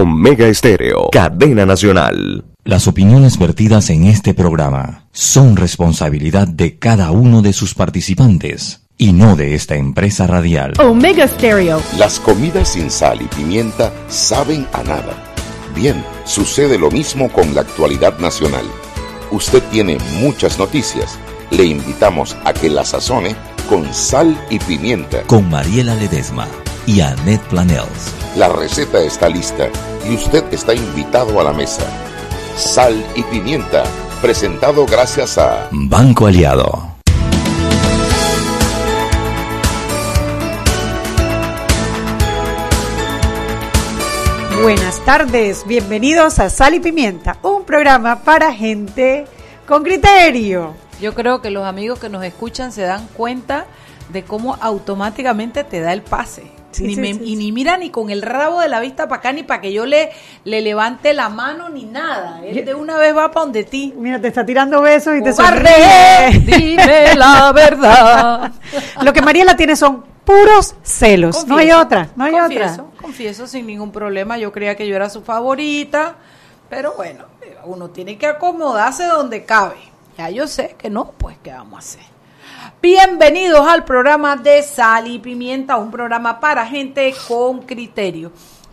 Omega Estéreo, cadena nacional. Las opiniones vertidas en este programa son responsabilidad de cada uno de sus participantes y no de esta empresa radial. Omega Stereo. Las comidas sin sal y pimienta saben a nada. Bien, sucede lo mismo con la actualidad nacional. Usted tiene muchas noticias. Le invitamos a que la sazone con sal y pimienta. Con Mariela Ledesma y Annette Planels. La receta está lista y usted está invitado a la mesa. Sal y pimienta, presentado gracias a Banco Aliado. Buenas tardes, bienvenidos a Sal y Pimienta, un programa para gente con criterio. Yo creo que los amigos que nos escuchan se dan cuenta de cómo automáticamente te da el pase. Sí, Ni sí, me- sí, y ni mira ni con el rabo de la vista para acá, ni para que yo le, le levante la mano, ni nada. Él de una vez va para donde ti. Mira, te está tirando besos y te Cobarde, sonríe. dime la verdad. Lo que Mariela tiene son puros celos. no hay otra, no hay confieso, otra. Confieso sin ningún problema. Yo creía que yo era su favorita, pero bueno, uno tiene que acomodarse donde cabe. Ya yo sé que no, pues ¿qué vamos a hacer? Bienvenidos al programa de Sal y Pimienta, un programa para gente con criterio.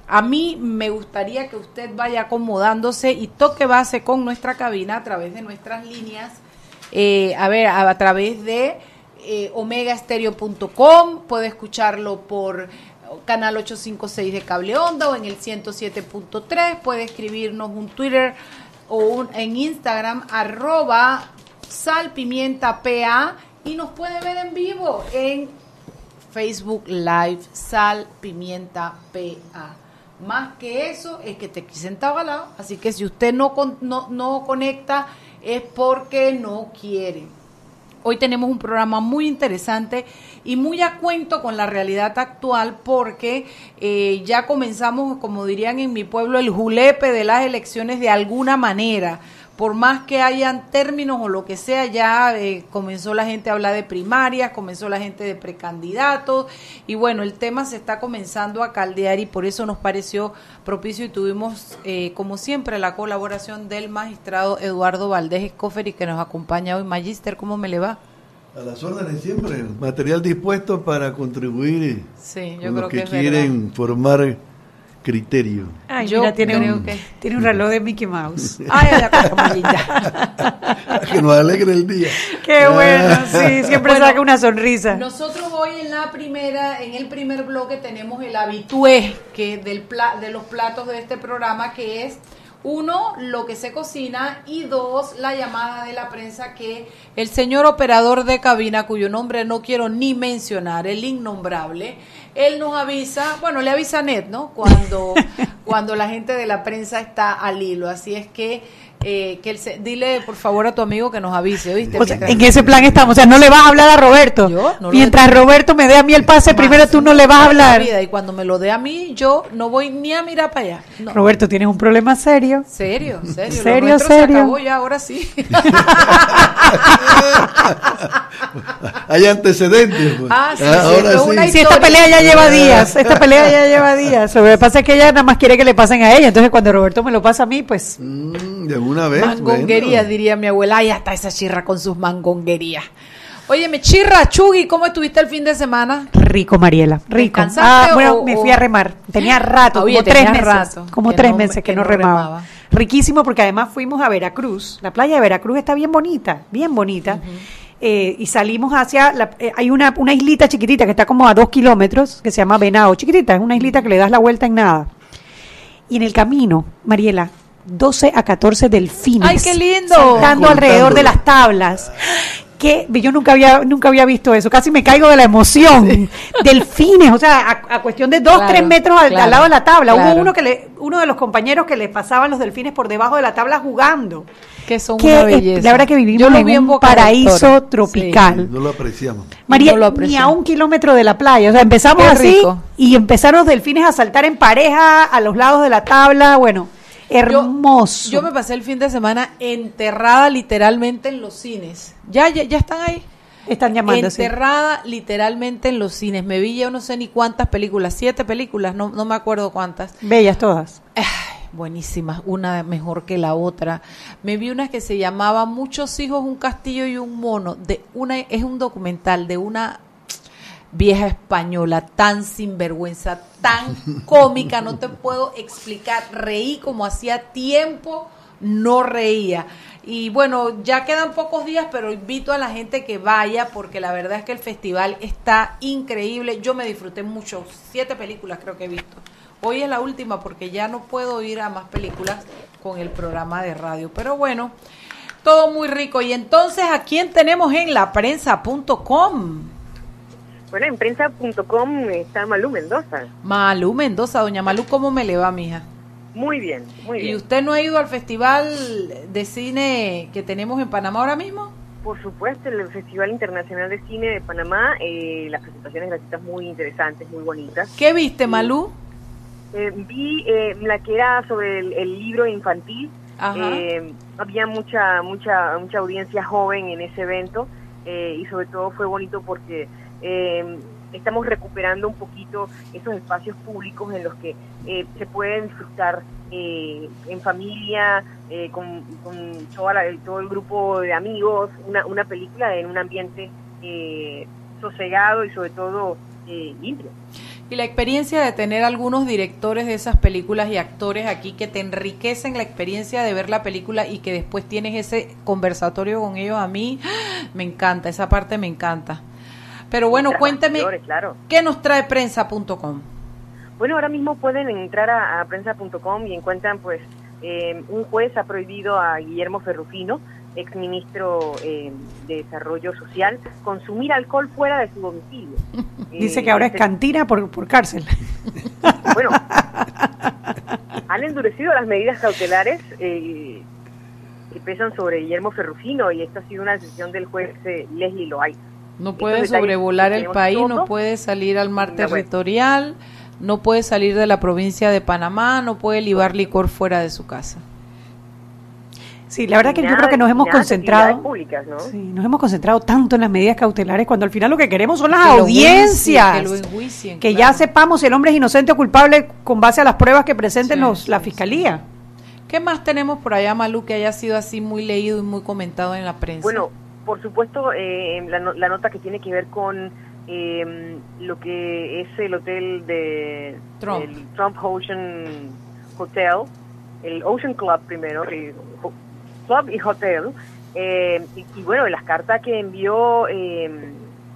A mí me gustaría que usted vaya acomodándose y toque base con nuestra cabina a través de nuestras líneas, eh, a ver, a, través de eh, omegaestereo.com, puede escucharlo por canal 856 de Cable Onda o en el 107.3, puede escribirnos un Twitter o un, en Instagram, arroba salpimientapa y nos puede ver en vivo en Facebook Live Sal Pimienta PA. Más que eso es que te sentado al así que si usted no, no, no conecta es porque no quiere. Hoy tenemos un programa muy interesante y muy a cuento con la realidad actual porque eh, ya comenzamos, como dirían en mi pueblo, el julepe de las elecciones de alguna manera. Por más que hayan términos o lo que sea, ya eh, comenzó la gente a hablar de primarias, comenzó la gente de precandidatos y bueno, el tema se está comenzando a caldear y por eso nos pareció propicio y tuvimos, eh, como siempre, la colaboración del magistrado Eduardo Valdés Escoferi que nos acompaña hoy. Magister, ¿cómo me le va? A las órdenes siempre, material dispuesto para contribuir Sí, yo con creo los que quieren formar criterio. Ay, Yo mira, tiene creo un, que- tiene un reloj de Mickey Mouse. Ay, la cosa más linda. que nos alegre el día. Qué bueno, sí, siempre Bueno, saca una sonrisa. Nosotros hoy en la primera, en el primer bloque tenemos el habitué que del pla- de los platos de este programa que es uno, lo que se cocina y dos, la llamada de la prensa que el señor operador de cabina, cuyo nombre no quiero ni mencionar, el innombrable, él nos avisa, bueno, le avisa a Net, ¿no? Cuando, cuando la gente de la prensa está al hilo. Así es que, eh, que él se- dile por favor a tu amigo que nos avise, ¿oíste? O sea, en ese plan estamos. O sea, no le vas a hablar a Roberto. Yo no Mientras detengo. Roberto me dé a mí el pase, primero tú no le vas a La hablar. vida, y cuando me lo dé a mí, yo no voy ni a mirar para allá. No. Roberto, tienes un problema serio. Serio, serio. Serio, serio. Se acabó ya, ahora sí. Hay antecedentes. pues. Ah, sí, sí, ahora sí. una Sí, esta pelea ya lleva días. Esta pelea ya lleva días. Lo que pasa es que ella nada más quiere que le pasen a ella. Entonces, cuando Roberto me lo pasa a mí, pues. Mm, de una vez. Mangonguerías, bueno. diría mi abuela. Ay, hasta esa chirra con sus mangonguerías. Óyeme, chirra, Chugui, ¿cómo estuviste el fin de semana? Rico, Mariela. Rico. ¿Descansaste Ah, bueno, o- me fui a remar. Tenía rato, Oye, como tres meses. rato como tres no- meses que, que no no remaba. remaba. Riquísimo porque además fuimos a Veracruz. La playa de Veracruz está bien bonita, bien bonita. Eh, y salimos hacia, la- eh, hay una, una islita chiquitita que está como a dos kilómetros, que se llama Venado, chiquitita, es una islita que le das la vuelta en nada. Y en el camino, Mariela, 12 a 14 delfines. ¡Ay, qué lindo! Saltando alrededor de las tablas. Que yo nunca había nunca había visto eso, casi me caigo de la emoción. Delfines, o sea, a, a cuestión de dos, Claro, tres metros al, lado de la tabla. claro. Hubo uno que le, uno de los compañeros que le pasaban los delfines por debajo de la tabla jugando. Que son Que una es- belleza. la verdad que vivimos Yo lo en un paraíso tropical. No lo apreciamos. María, no lo ni a un kilómetro de la playa. O sea, empezamos Qué así rico. y empezaron los delfines a saltar en pareja a los lados de la tabla. Bueno, hermoso. Yo me pasé el fin de semana enterrada literalmente en los cines. Ya, ya, ya están ahí. Están llamando, sí. enterrada literalmente en los cines. Me vi ya no sé ni cuántas películas, siete películas, no, no me acuerdo cuántas. Bellas todas. Ay, buenísimas, una mejor que la otra. Me vi una que se llamaba Muchos hijos, un castillo y un mono. De una, es un documental de una vieja española tan sinvergüenza, tan cómica, no te puedo explicar. Reí como hacía tiempo, no reía. Y bueno, ya quedan pocos días, pero invito a la gente que vaya porque la verdad es que el festival está increíble. Yo me disfruté mucho, siete películas creo que he visto. Hoy es la última porque ya no puedo ir a más películas con el programa de radio. Pero bueno, todo muy rico. Y entonces, ¿a quién tenemos en laprensa.com? Bueno, en prensa.com está Malú Mendoza. Malú Mendoza, doña Malú, ¿cómo me le va, mija? Muy bien, muy ¿Y bien. usted no ha ido al festival de cine que tenemos en Panamá ahora mismo? Por supuesto, el Festival Internacional de Cine de Panamá, eh, las presentaciones gratuitas muy interesantes, muy bonitas. ¿Qué viste, Malú? Eh, vi eh, la que era sobre el, el libro infantil. Ajá. Eh, había mucha, mucha, mucha audiencia joven en ese evento eh, y sobre todo fue bonito porque eh, estamos recuperando un poquito esos espacios públicos en los que eh, se puede disfrutar eh, en familia, eh, con, con toda la- todo el grupo de amigos, una, una película en un ambiente eh, sosegado y sobre todo limpio. Y la experiencia de tener algunos directores de esas películas y actores aquí que te enriquecen la experiencia de ver la película y que después tienes ese conversatorio con ellos, a mí me encanta, esa parte me encanta. Pero bueno, cuénteme, claro. ¿qué nos trae prensa.com? Bueno, ahora mismo pueden entrar a, a prensa.com y encuentran, pues, eh, un juez ha prohibido a Guillermo Ferrufino, exministro eh, de Desarrollo Social, consumir alcohol fuera de su domicilio. Dice Eh, que ahora es este- cantina por, por cárcel. Bueno, han endurecido las medidas cautelares eh, que pesan sobre Guillermo Ferrufino y esta ha sido una decisión del juez eh, Leslie Loaiza. No puede sobrevolar el país, no puede salir al mar territorial, no puede salir de la provincia de Panamá, no puede libar licor fuera de su casa. Sí, la verdad que yo creo que nos hemos concentrado. públicas, ¿no? Sí, nos hemos concentrado tanto en las medidas cautelares cuando al final lo que queremos son las Que lo audiencias. que lo enjuicien, que claro. ya sepamos si el hombre es inocente o culpable con base a las pruebas que presenten Sí, los, sí, la sí. fiscalía. ¿Qué más tenemos por allá, Malú, que haya sido así muy leído y muy comentado en la prensa? Bueno, por supuesto, eh, la, la nota que tiene que ver con eh, lo que es el hotel de Trump. el Trump Ocean Hotel, el Ocean Club primero, el ho- Club y Hotel, eh, y, y bueno, las cartas que envió eh,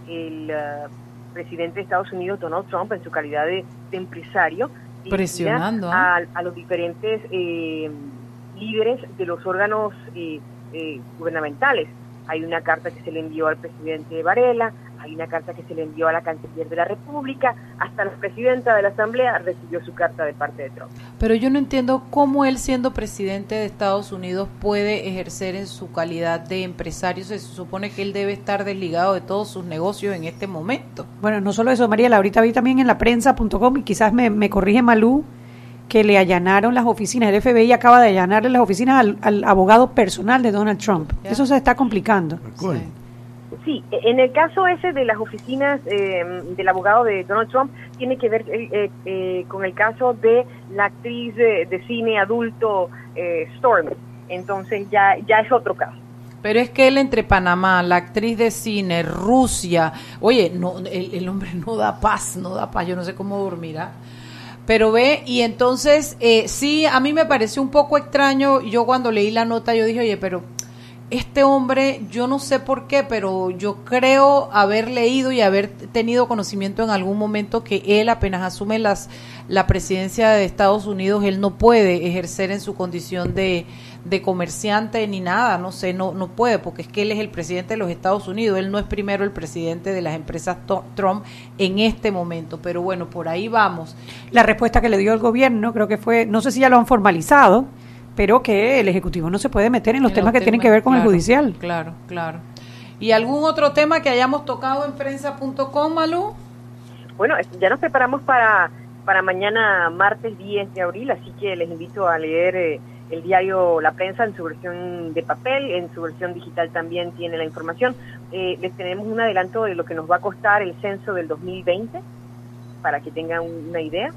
el ah, presidente de Estados Unidos, Donald Trump, en su calidad de, de empresario, Presionando, ¿ah? a, a los diferentes eh, líderes de los órganos eh, eh, gubernamentales. Hay una carta que se le envió al presidente Varela, hay una carta que se le envió a la canciller de la República, hasta la presidenta de la Asamblea recibió su carta de parte de Trump. Pero yo no entiendo cómo él, siendo presidente de Estados Unidos, puede ejercer en su calidad de empresario. Se supone que él debe estar desligado de todos sus negocios en este momento. Bueno, no solo eso, Mariela, ahorita vi también en la prensa.com y quizás me, me corrige Malú que le allanaron las oficinas, el FBI acaba de allanarle las oficinas al, al abogado personal de Donald Trump. Eso se está complicando. Sí, en el caso ese de las oficinas eh, del abogado de Donald Trump, tiene que ver eh, eh, eh, con el caso de la actriz de, de cine adulto eh, Stormy. Entonces ya, ya es otro caso. Pero es que él entre Panamá, la actriz de cine, Rusia, oye, no, el, el hombre no da paz, no da paz, yo no sé cómo dormirá. Pero ve, y entonces, eh, sí, a mí me pareció un poco extraño, yo cuando leí la nota yo dije, oye, pero este hombre, yo no sé por qué, pero yo creo haber leído y haber tenido conocimiento en algún momento que él apenas asume las, la presidencia de Estados Unidos, él no puede ejercer en su condición de, de comerciante ni nada, no sé, no, no puede, porque es que él es el presidente de los Estados Unidos, él no es primero el presidente de las empresas Trump en este momento, pero bueno, por ahí vamos. La respuesta que le dio el gobierno, creo que fue, no sé si ya lo han formalizado, pero que el Ejecutivo no se puede meter en los En temas que tienen que ver con el judicial. Claro, claro. ¿Y algún otro tema que hayamos tocado en prensa.com, Malú? Bueno, ya nos preparamos para, para mañana, martes 10 de abril, así que les invito a leer eh, el diario La Prensa en su versión de papel, en su versión digital también tiene la información. Eh, les tenemos un adelanto de lo que nos va a costar el censo del 2020, para que tengan una idea.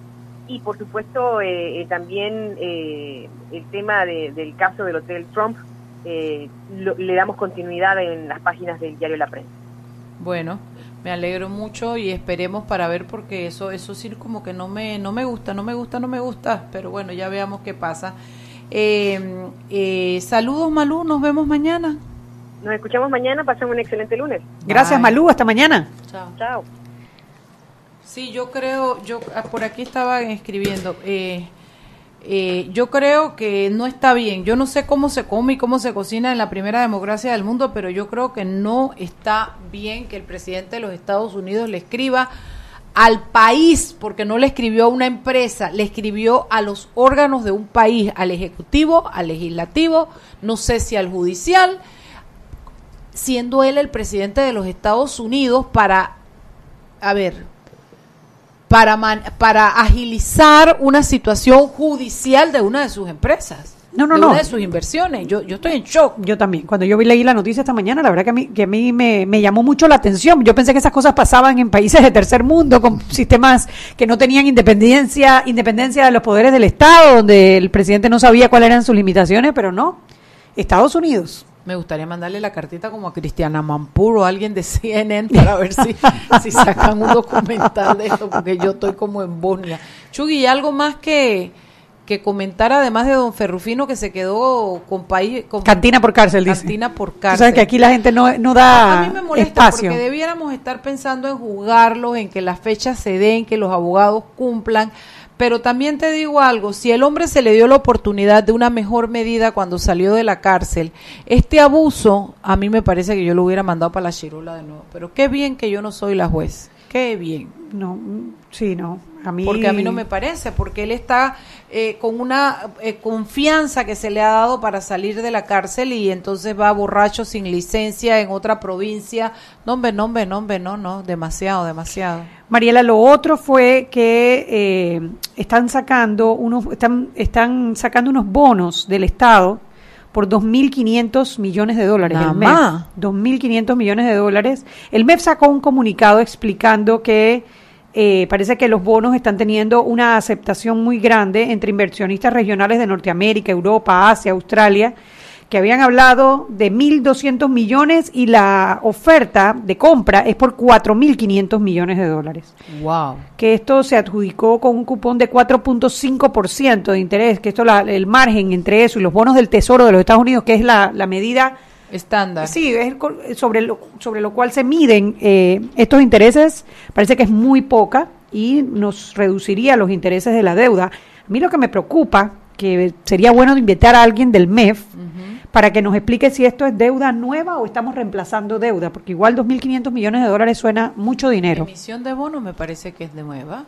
Y por supuesto eh, eh, también eh, el tema de- del caso del Hotel Trump, lo- le damos continuidad en las páginas del diario La Prensa. Bueno, me alegro mucho y esperemos para ver porque eso eso sí como que no me no me gusta, no me gusta, no me gusta, pero bueno, ya veamos qué pasa. Eh, eh, saludos Malú, nos vemos mañana. Nos escuchamos mañana, pasen un excelente lunes. Gracias, Bye. Malú. Hasta mañana. Chao. Chao. Sí, yo creo, yo ah, por aquí estaba escribiendo, eh, eh, yo creo que no está bien. Yo no sé cómo se come y cómo se cocina en la primera democracia del mundo, pero yo creo que no está bien que el presidente de los Estados Unidos le escriba al país, porque no le escribió a una empresa, le escribió a los órganos de un país, al ejecutivo, al legislativo, no sé si al judicial, siendo él el presidente de los Estados Unidos para, a ver, para, man- para agilizar una situación judicial de una de sus empresas, No, no, de no. una de sus inversiones. Yo, yo estoy en shock. Yo también. Cuando yo vi leí la noticia esta mañana, la verdad que a mí, que a mí me, me llamó mucho la atención. Yo pensé que esas cosas pasaban en países de tercer mundo, con sistemas que no tenían independencia, independencia de los poderes del Estado, donde el presidente no sabía cuáles eran sus limitaciones, pero no. Estados Unidos. Me gustaría mandarle la cartita como a Cristiana Mampur o a alguien de CNN para ver si, si sacan un documental de esto, porque yo estoy como en Bosnia. Chugui, ¿y algo más que, que comentar además de don Ferrufino que se quedó con país... Con Cantina por cárcel, dice. Cantina por cárcel. sabes que aquí la gente no, no da A mí me molesta espacio. porque debiéramos estar pensando en jugarlos, en que las fechas se den, que los abogados cumplan. Pero también te digo algo, si el hombre se le dio la oportunidad de una mejor medida cuando salió de la cárcel, este abuso a mí me parece que yo lo hubiera mandado para la chirola de nuevo. Pero qué bien que yo no soy la juez. Qué bien. No, mm, sí, no. A mí, Porque a mí no me parece, porque él está eh, con una eh, confianza que se le ha dado para salir de la cárcel y entonces va borracho sin licencia en otra provincia. No, hombre, no, hombre, no, hombre, no, no, demasiado, demasiado. Mariela, lo otro fue que eh, están sacando unos están están sacando unos bonos del Estado por 2.500 millones de dólares. Nada el MEF. más. 2.500 millones de dólares. El MEF sacó un comunicado explicando que eh, parece que los bonos están teniendo una aceptación muy grande entre inversionistas regionales de Norteamérica, Europa, Asia, Australia, que habían hablado de 1.200 millones y la oferta de compra es por 4.500 millones de dólares. Wow. Que esto se adjudicó con un cupón de 4.5% de interés, que esto la- el margen entre eso y los bonos del Tesoro de los Estados Unidos, que es la, la medida Estándar. Sí, es sobre lo, sobre lo cual se miden eh, estos intereses, parece que es muy poca y nos reduciría los intereses de la deuda. A mí lo que me preocupa, que sería bueno invitar a alguien del MEF para que nos explique si esto es deuda nueva o estamos reemplazando deuda, porque igual 2.500 millones de dólares suena mucho dinero. Emisión de bonos me parece que es de nueva.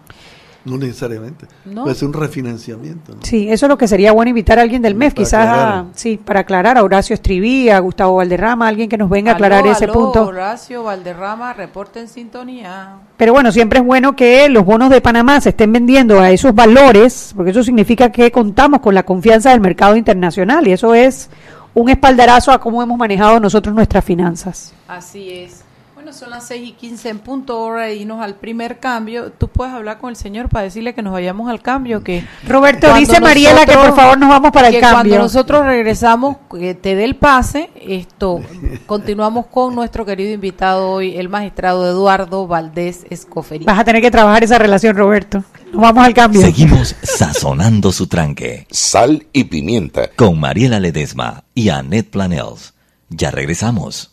No necesariamente. No. Puede ser un refinanciamiento. ¿no? Sí, eso es lo que sería bueno invitar a alguien del MEF, Para quizás, a- sí, para aclarar a Horacio Estriví, a Gustavo Valderrama, alguien que nos venga a aclarar Aló, ese aló, punto. Horacio Valderrama, reporte en sintonía. Pero bueno, siempre es bueno que los bonos de Panamá se estén vendiendo a esos valores, porque eso significa que contamos con la confianza del mercado internacional y eso es un espaldarazo a cómo hemos manejado nosotros nuestras finanzas. Así es. Bueno, son las 6 y 15 en punto hora de irnos al primer cambio. Tú puedes hablar con el señor para decirle que nos vayamos al cambio. que Roberto, cuando dice Mariela que por favor nos vamos para el cambio. Cuando nosotros regresamos, que te dé el pase, esto, continuamos con nuestro querido invitado hoy, el magistrado Eduardo Valdés Escoferí. Vas a tener que trabajar esa relación, Roberto. Nos vamos al cambio. Seguimos sazonando su tranque Sal y pimienta. con Mariela Ledesma y Annette Planels. Ya regresamos.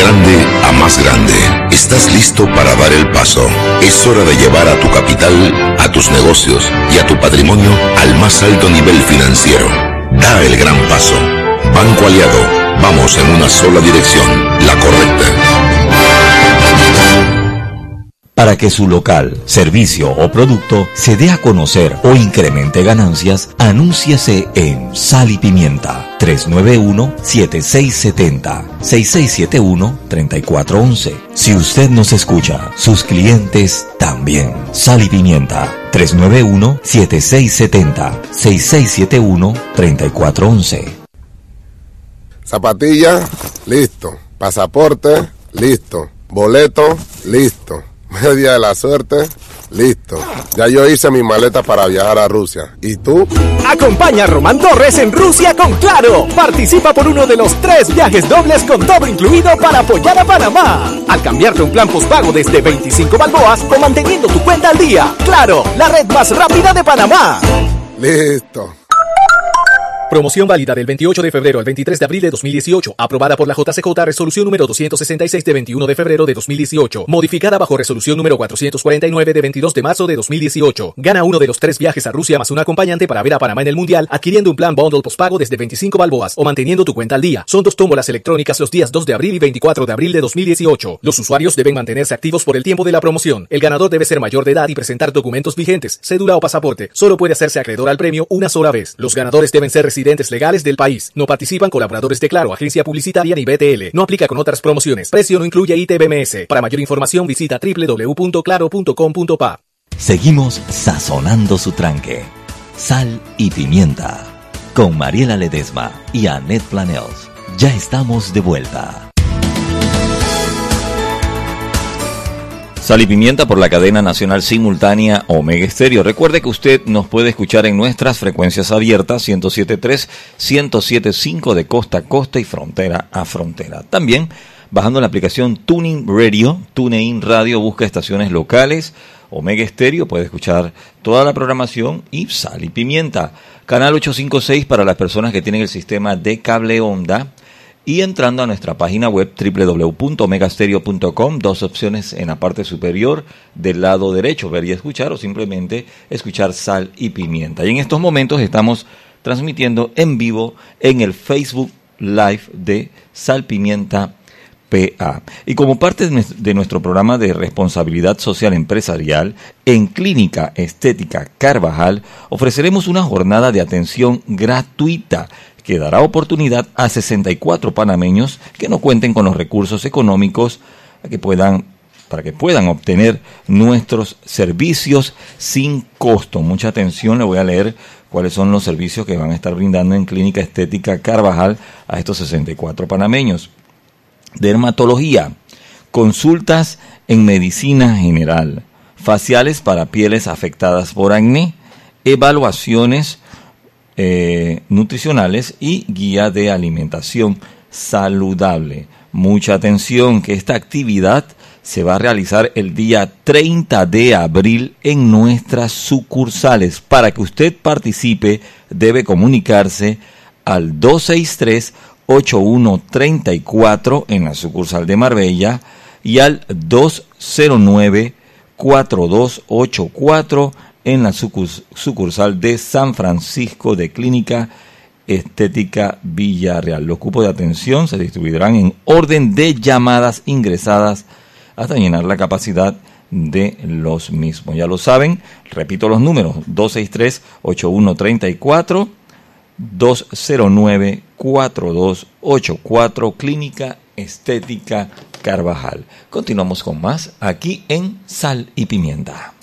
De grande a más grande, estás listo para dar el paso. Es hora de llevar a tu capital, a tus negocios y a tu patrimonio al más alto nivel financiero. Da el gran paso. Banco Aliado, vamos en una sola dirección, la correcta. Para que su local, servicio o producto se dé a conocer o incremente ganancias, anúnciase en Sal y Pimienta 391-7670-6671-3411. Si usted nos escucha, sus clientes también. Sal y Pimienta 391-7670-6671-3411. Zapatilla, listo. Pasaporte, listo. Boleto, listo. Media de la suerte, listo. Ya yo hice mi maleta para viajar a Rusia. ¿Y tú? Acompaña a Román Torres en Rusia con Claro. Participa por uno de los tres viajes dobles con todo incluido para apoyar a Panamá. Al cambiarte un plan postpago desde 25 balboas o manteniendo tu cuenta al día. Claro, la red más rápida de Panamá. Listo. Promoción válida del 28 de febrero al 23 de abril de 2018. Aprobada por la JCJ Resolución número 266 de 21 de febrero de 2018. Modificada bajo Resolución número 449 de 22 de marzo de 2018. Gana uno de los tres viajes a Rusia más un acompañante para ver a Panamá en el Mundial adquiriendo un plan bundle postpago desde 25 balboas o manteniendo tu cuenta al día. Son dos tómbolas electrónicas los días 2 de abril y 24 de abril de 2018. Los usuarios deben mantenerse activos por el tiempo de la promoción. El ganador debe ser mayor de edad y presentar documentos vigentes, cédula o pasaporte. Solo puede hacerse acreedor al premio una sola vez. Los ganadores deben ser residentes legales del país. No participan colaboradores de Claro, agencia publicitaria ni BTL. No aplica con otras promociones. Precio no incluye ITBMS. Para mayor información visita www.claro.com.pa. Seguimos sazonando su tranque. Sal y pimienta. Con Mariela Ledesma y Annette Planels. Ya estamos de vuelta. Sal y Pimienta por la cadena nacional simultánea Omega Estéreo. Recuerde que usted nos puede escuchar en nuestras frecuencias abiertas 107.3, 107.5 de costa a costa y frontera a frontera. También bajando la aplicación Tuning Radio, TuneIn Radio, busca estaciones locales. Omega Estéreo puede escuchar toda la programación y Sal y Pimienta. Canal 856 para las personas que tienen el sistema de cable onda y entrando a nuestra página web www.megastereo.com, dos opciones en la parte superior del lado derecho, ver y escuchar o simplemente escuchar sal y pimienta. Y en estos momentos estamos transmitiendo en vivo en el Facebook Live de Sal Pimienta PA. Y como parte de nuestro programa de responsabilidad social empresarial, en Clínica Estética Carvajal ofreceremos una jornada de atención gratuita que dará oportunidad a 64 panameños que no cuenten con los recursos económicos para que puedan obtener nuestros servicios sin costo. Mucha atención, le voy a leer cuáles son los servicios que van a estar brindando en Clínica Estética Carvajal a estos 64 panameños. Dermatología, consultas en medicina general, faciales para pieles afectadas por acné, evaluaciones eh, nutricionales y guía de alimentación saludable. Mucha atención que esta actividad se va a realizar el día 30 de abril en nuestras sucursales. Para que usted participe debe comunicarse al 263 8134 en la sucursal de Marbella y al 209 4284 en la sucursal de San Francisco de Clínica Estética Villarreal. Los cupos de atención se distribuirán en orden de llamadas ingresadas hasta llenar la capacidad de los mismos. Ya lo saben, repito los números, 263-8134, 209-4284, Clínica Estética Carvajal. Continuamos con más aquí en Sal y Pimienta.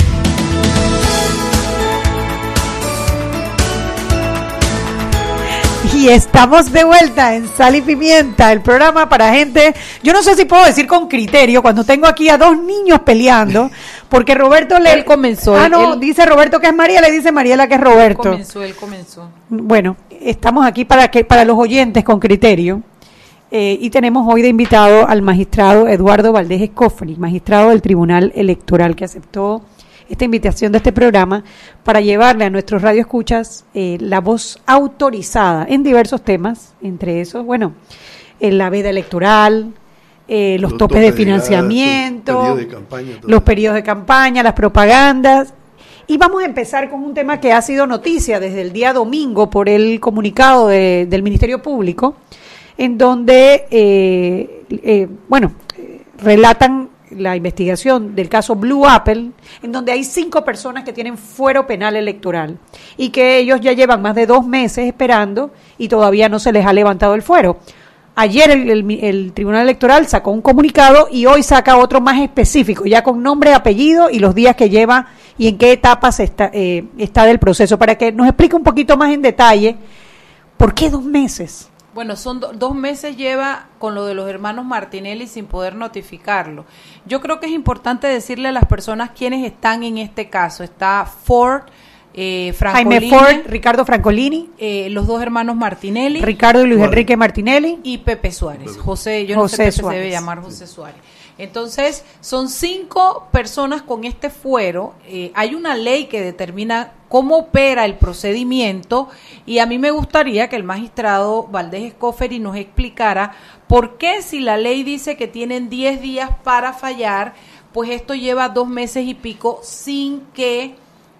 Y estamos de vuelta en Sal y Pimienta, el programa para gente, yo no sé si puedo decir con criterio, cuando tengo aquí a dos niños peleando, porque Roberto le... Él comenzó. Ah, no, él- dice Roberto que es María, le dice Mariela que es Roberto. comenzó, él comenzó. Bueno, estamos aquí para que para los oyentes con criterio eh, y tenemos hoy de invitado al magistrado Eduardo Valdés Escofri, magistrado del Tribunal Electoral que aceptó esta invitación de este programa para llevarle a nuestros radioescuchas eh, la voz autorizada en diversos temas, entre esos, bueno, en la veda electoral, eh, los, topes, de financiamiento, periodo de campaña, todo los periodos de campaña, las propagandas. Y vamos a empezar con un tema que ha sido noticia desde el día domingo por el comunicado de- del Ministerio Público, en donde, eh, eh, bueno, eh, relatan la investigación del caso Blue Apple, en donde hay cinco personas que tienen fuero penal electoral y que ellos ya llevan más de dos meses esperando y todavía no se les ha levantado el fuero. Ayer el, el- Tribunal Electoral sacó un comunicado y hoy saca otro más específico, ya con nombre, apellido y los días que lleva y en qué etapas está, eh, está del proceso, para que nos explique un poquito más en detalle por qué dos meses. Bueno, son do- dos meses lleva con lo de los hermanos Martinelli sin poder notificarlo. Yo creo que es importante decirle a las personas quiénes están en este caso. Está Ford, eh, Jaime Ford, Ricardo Francolini, eh, los dos hermanos Martinelli Ricardo y Luis. Enrique Martinelli. y Pepe Suárez. José, yo no José sé, Pepe se debe llamar José Suárez. Entonces, son cinco personas con este fuero. Eh, hay una ley que determina cómo opera el procedimiento y a mí me gustaría que el magistrado Valdés Escoferi nos explicara por qué si la ley dice que tienen 10 días para fallar, pues esto lleva dos meses y pico sin que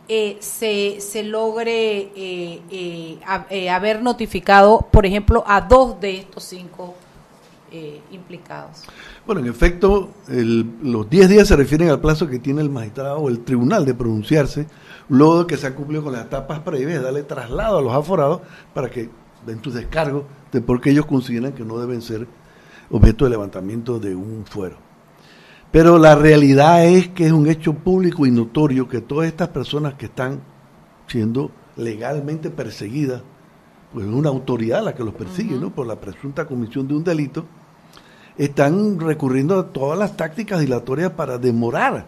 eh, se, se logre eh, eh, eh, haber notificado, por ejemplo, a dos de estos cinco implicados. Bueno, en efecto, el- los 10 días se refieren al plazo que tiene el magistrado o el tribunal de pronunciarse luego de que se han cumplido con las etapas previas, darle traslado a los aforados para que den sus descargos de por qué ellos consideran que no deben ser objeto de levantamiento de un fuero. Pero la realidad es que es un hecho público y notorio que todas estas personas que están siendo legalmente perseguidas, pues es una autoridad la que los persigue, ¿no? Por la presunta comisión de un delito, están recurriendo a todas las tácticas dilatorias para demorar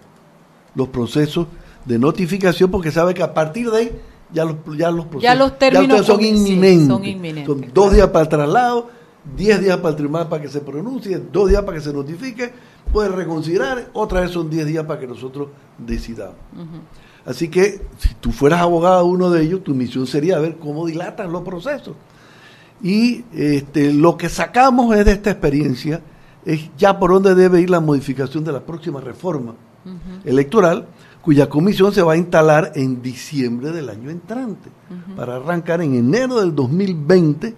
los procesos de notificación porque sabe que a partir de ahí ya los, ya los procesos Ya los términos son, inminentes. son inminentes, Son claro. dos días para el traslado, diez días para el tribunal para que se pronuncie, dos días para que se notifique, puede reconsiderar, otra vez son diez días para que nosotros decidamos. Así que si tú fueras abogado de uno de ellos, tu misión sería ver cómo dilatan los procesos. Y este, lo que sacamos es de esta experiencia, es ya por dónde debe ir la modificación de la próxima reforma electoral, cuya comisión se va a instalar en diciembre del año entrante, para arrancar en enero del 2020,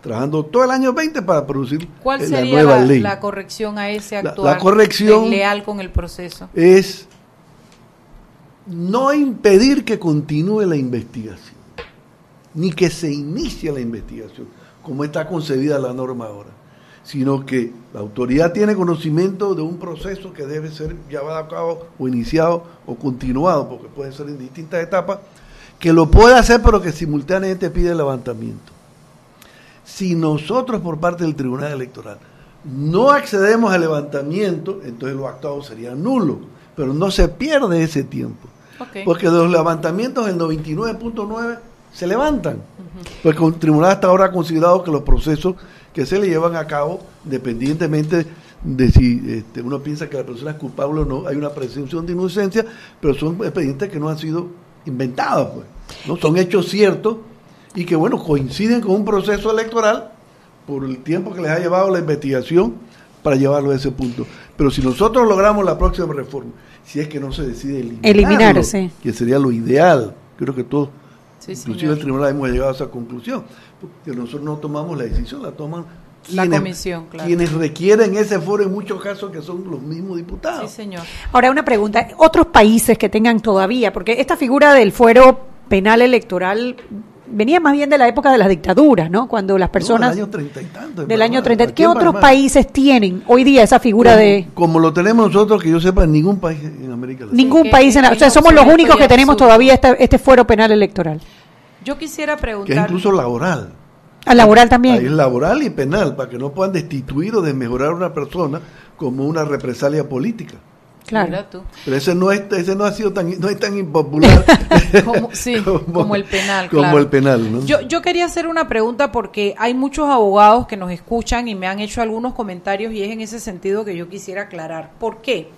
trabajando todo el año 20 para producir ¿Cuál eh, la sería nueva la, ley. la corrección a ese La- actuar la corrección- desleal con el proceso? es no impedir que continúe la investigación, ni que se inicie la investigación, como está concebida la norma ahora, sino que la autoridad tiene conocimiento de un proceso que debe ser llevado a cabo o iniciado o continuado, porque puede ser en distintas etapas, que lo puede hacer pero que simultáneamente pide el levantamiento. Si nosotros por parte del Tribunal Electoral no accedemos al levantamiento, entonces lo actuado sería nulo, pero no se pierde ese tiempo. Porque de los levantamientos el 99.9 se levantan. Porque el tribunal hasta ahora ha considerado que los procesos que se le llevan a cabo, independientemente de si este, uno piensa que la persona es culpable o no, hay una presunción de inocencia, pero son expedientes que no han sido inventados, pues. ¿no? Son hechos ciertos y que, bueno, coinciden con un proceso electoral por el tiempo que les ha llevado la investigación para llevarlo a ese punto. Pero si nosotros logramos la próxima reforma, si es que no se decide eliminarlo, Eliminar, sí. que sería lo ideal, creo que todos, Sí, inclusive señor. el tribunal hemos llegado a esa conclusión, porque nosotros no tomamos la decisión, la toman La comisión, claro. quienes requieren ese foro en muchos casos que son los mismos Sí, diputados. señor. Ahora una pregunta, otros países que tengan todavía, porque esta figura del fuero penal electoral venía más bien de la época de las dictaduras, ¿no? Cuando las personas No, del año 30 y tanto. del año Panamá. 30, Aquí ¿qué otros países tienen hoy día esa figura como, de como lo tenemos nosotros, que yo sepa, en ningún país en América Latina. ningún país, en o sea, somos los únicos que tenemos todavía este, este fuero penal electoral. Yo quisiera que es preguntar. incluso laboral. Al laboral Ahí es también. laboral y penal, para que no puedan destituir o desmejorar a una persona como una represalia política. Claro. Pero ese no es, ese no ha sido tan, no es tan impopular Como- sí, como el penal, Como claro. el penal, ¿no? Yo, yo quería hacer una pregunta porque hay muchos abogados que nos escuchan y me han hecho algunos comentarios y es en ese sentido que yo quisiera aclarar. ¿Por qué?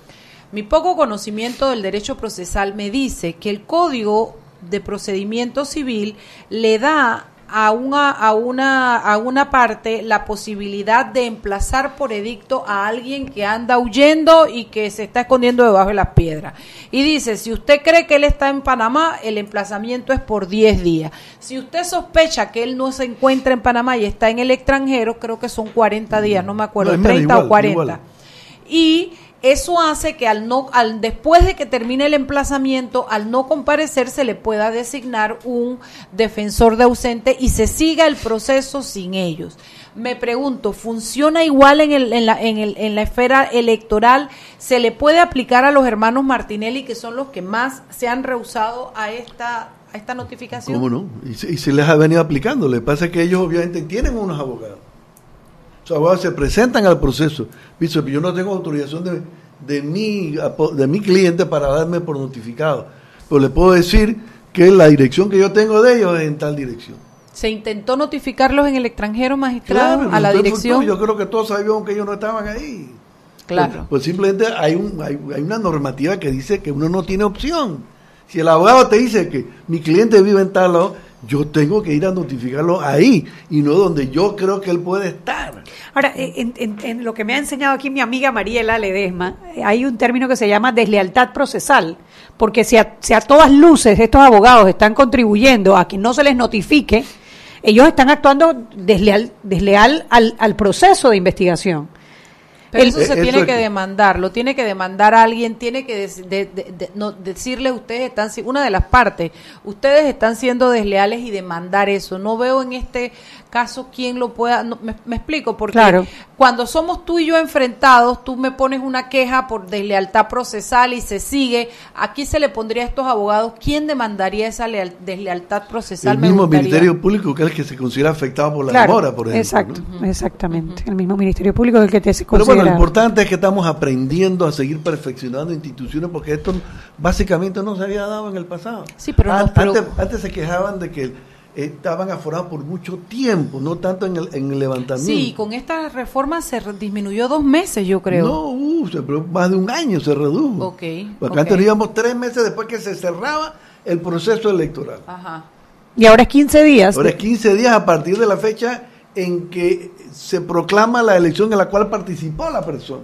Mi poco conocimiento del derecho procesal me dice que el Código de Procedimiento Civil le da a una, a una, a una parte la posibilidad de emplazar por edicto a alguien que anda huyendo y que se está escondiendo debajo de las piedras. Y dice, si usted cree que él está en Panamá, el emplazamiento es por 10 días. Si usted sospecha que él no se encuentra en Panamá y está en el extranjero, creo que son 40 días, no me acuerdo, No, es menos, 30 igual, o 40. igual. Y Eso hace que al no, al, después de que termine el emplazamiento, al no comparecer, se le pueda designar un defensor de ausente y se siga el proceso sin ellos. Me pregunto, ¿funciona igual en, el, en, la, en, el, en la esfera electoral? ¿Se le puede aplicar a los hermanos Martinelli, que son los que más se han rehusado a esta, a esta notificación? ¿Cómo no? Y se, les ha venido aplicando. Le pasa que ellos obviamente tienen unos abogados. Los abogados se presentan al proceso. Dice, yo no tengo autorización de, de, mi, de mi cliente para darme por notificado. Pero le puedo decir que la dirección que yo tengo de ellos es en tal dirección. ¿Se intentó notificarlos en el extranjero, magistrado, Claro, a la dirección? Yo creo que todos sabíamos que ellos no estaban ahí. Claro. Pues, pues simplemente hay, un, hay, hay una normativa que dice que uno no tiene opción. Si el abogado te dice que mi cliente vive en tal lado, yo tengo que ir a notificarlo ahí y no donde yo creo que él puede estar. Ahora, en, en- en lo que me ha enseñado aquí mi amiga Mariela Ledesma, eh, hay un término que se llama deslealtad procesal, porque si a, si a todas luces estos abogados están contribuyendo a que no se les notifique, ellos están actuando desleal, desleal al, al proceso de investigación. Pero El- eso se eh, tiene eso- que demandar, lo tiene que demandar alguien, tiene que de- de- de- no, decirle ustedes están una de las partes, ustedes están siendo desleales y demandar eso. No veo en este caso quién lo pueda, no, me, me explico, porque Claro. cuando somos tú y yo enfrentados, tú me pones una queja por deslealtad procesal y se sigue, aquí se le pondría a estos abogados, ¿quién demandaría esa leal- deslealtad procesal? El Me mismo gustaría. Ministerio Público que es el que se considera afectado por la Claro, demora, por ejemplo. exacto, ¿no? exactamente. El mismo Ministerio Público es el que te se Pero bueno, considera. lo importante es que estamos aprendiendo a seguir perfeccionando instituciones porque esto básicamente no se había dado en el pasado. Sí, pero An- no, pero- antes, antes se quejaban de que eh, estaban aforados por mucho tiempo, no tanto en el, en el levantamiento. Sí, con esta reforma se disminuyó dos meses, yo creo. No, uh, se- más de un año se redujo. Ok, Porque ok. antes íbamos tres meses después que se cerraba el proceso electoral. Ajá. Y ahora es 15 días. Ahora es 15 días a partir de la fecha en que se proclama la elección en la cual participó la persona.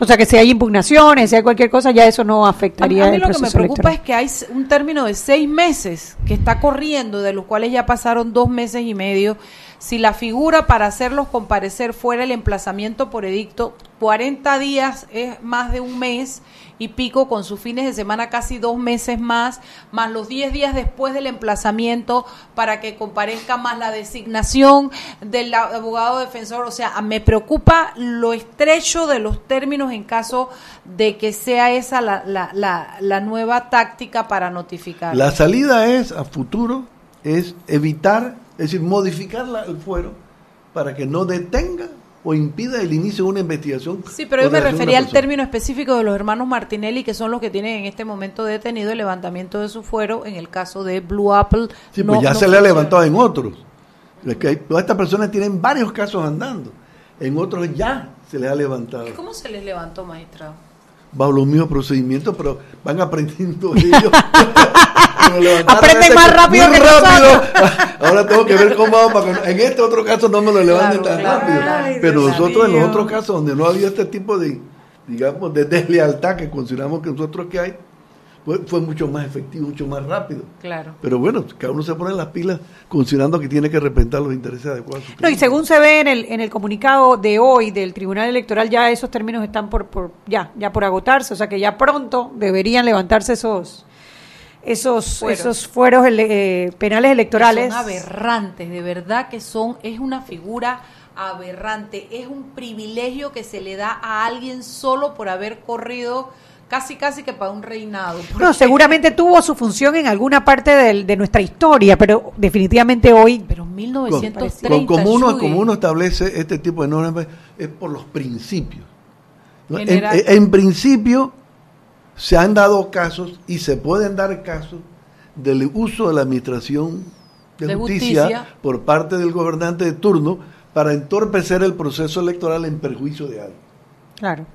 O sea, que si hay impugnaciones, si hay cualquier cosa, ya eso no A mí, afectaría a mí el lo que me preocupa electoral. es que hay un término de seis meses que está corriendo, de los cuales ya pasaron dos meses y medio. Si la figura para hacerlos comparecer fuera el emplazamiento por edicto, 40 días es más de un mes y pico con sus fines de semana casi dos meses más, más los 10 días después del emplazamiento para que comparezca más la designación del abogado defensor. O sea, me preocupa lo estrecho de los términos en caso de que sea esa la, la, la, la nueva táctica para notificar. La salida es, a futuro, es evitar, es decir, modificar el fuero para que no detenga o impida el inicio de una investigación. Sí, pero yo me refería al término específico de los hermanos Martinelli, que son los que tienen en este momento detenido el levantamiento de su fuero en el caso de Blue Apple. Sí, no- pues ya no se le ha levantado en otros. Es que hay- todas estas personas tienen varios casos andando. En otros ya se les ha levantado. ¿Cómo se les levantó, magistrado? Bajo los mismos procedimientos, pero van aprendiendo ellos. Aprenden más rápido que rápido. Ahora tengo que ver cómo hago para que en este otro caso no me lo levanten Claro, tan claro. rápido. Ay, pero nosotros en los otros casos donde no había este tipo de, digamos, de deslealtad que consideramos que nosotros que hay, fue, fue mucho más efectivo, mucho más rápido. Claro. Pero bueno, cada uno se pone las pilas considerando que tiene que representar los intereses adecuados. No, y según se ve en el, en el comunicado de hoy del Tribunal Electoral, ya esos términos están por, por ya, ya por agotarse, o sea que ya pronto deberían levantarse esos esos Fueros. esos fueros ele- eh, penales electorales. Son aberrantes, de verdad que son, es una figura aberrante, es un privilegio que se le da a alguien solo por haber corrido casi casi que para un reinado. No, seguramente tuvo su función en alguna parte del- de nuestra historia, pero definitivamente hoy Pero Con- 1930. con- como, uno, como uno establece este tipo de normas es por los principios. ¿no? En, General- en- en principio se han dado casos y se pueden dar casos del uso de la administración de, De justicia, justicia. por parte del gobernante de turno para entorpecer el proceso electoral en perjuicio de alguien. claro.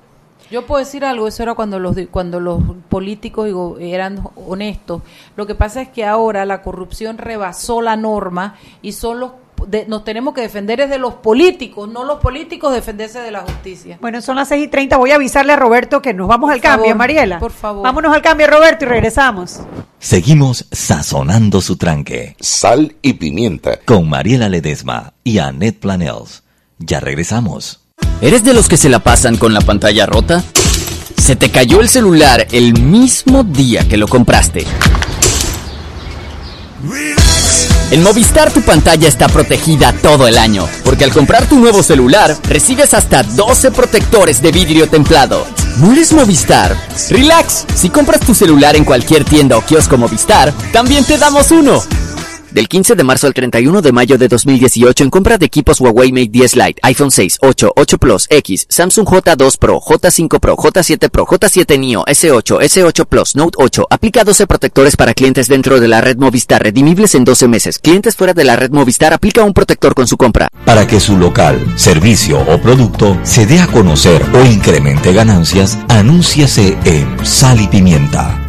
Yo puedo decir algo, eso era cuando los di- cuando los políticos digo, eran honestos. Lo que pasa es que ahora la corrupción rebasó la norma y son los de- nos tenemos que defender es de los políticos, no los políticos defenderse de la justicia. Bueno, son las 6 y 30. Voy a avisarle a Roberto que nos vamos Por al cambio, Mariela. por favor. Vámonos al cambio, Roberto, y regresamos. Seguimos sazonando su tranque Sal y pimienta. con Mariela Ledesma y Annette Planels. Ya regresamos. ¿Eres de los que se la pasan con la pantalla rota? Se te cayó el celular el mismo día que lo compraste. En Movistar tu pantalla está protegida todo el año, porque al comprar tu nuevo celular recibes hasta 12 protectores de vidrio templado. ¿No eres Movistar? Relax, si compras tu celular en cualquier tienda o kiosco Movistar, también te damos uno. Del 15 de marzo al 31 de mayo de 2018 en compra de equipos Huawei Mate 10 Lite, iPhone 6, 8, 8 Plus, X, Samsung J2 Pro, J5 Pro, J7 Pro, J7 Neo, S8, S8 Plus, Note 8. Aplica 12 protectores para clientes dentro de la red Movistar, redimibles en 12 meses. Clientes fuera de la red Movistar aplica un protector con su compra. Para que su local, servicio o producto se dé a conocer o incremente ganancias, anúnciase en Sal y Pimienta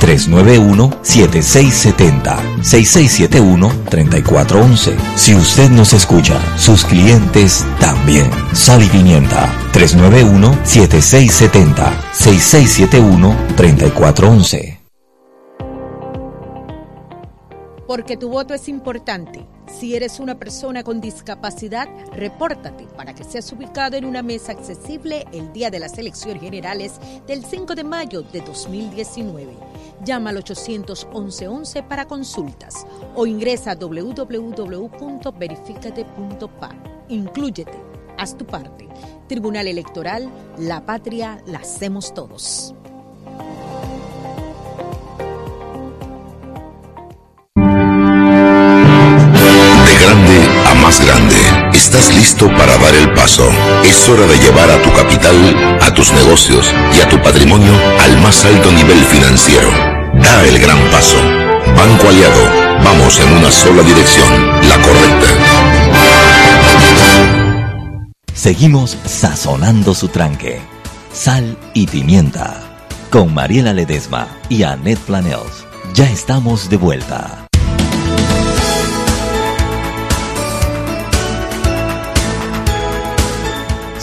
391-7670-6671-3411. Si usted nos escucha, sus clientes también. Sal y Pimienta 391-7670-6671-3411. Porque tu voto es importante. Si eres una persona con discapacidad, repórtate para que seas ubicado en una mesa accesible el día de las elecciones generales del 5 de mayo de 2019. Llama al 811-11 para consultas o ingresa a www.verificate.pa. Inclúyete, haz tu parte. Tribunal Electoral, la patria la hacemos todos. Estás listo para dar el paso. Es hora de llevar a tu capital, a tus negocios y a tu patrimonio al más alto nivel financiero. Da el gran paso. Banco Aliado, vamos en una sola dirección, la correcta. Seguimos sazonando su tranque. Sal y pimienta. Con Mariela Ledesma y Annette Planels. Ya estamos de vuelta.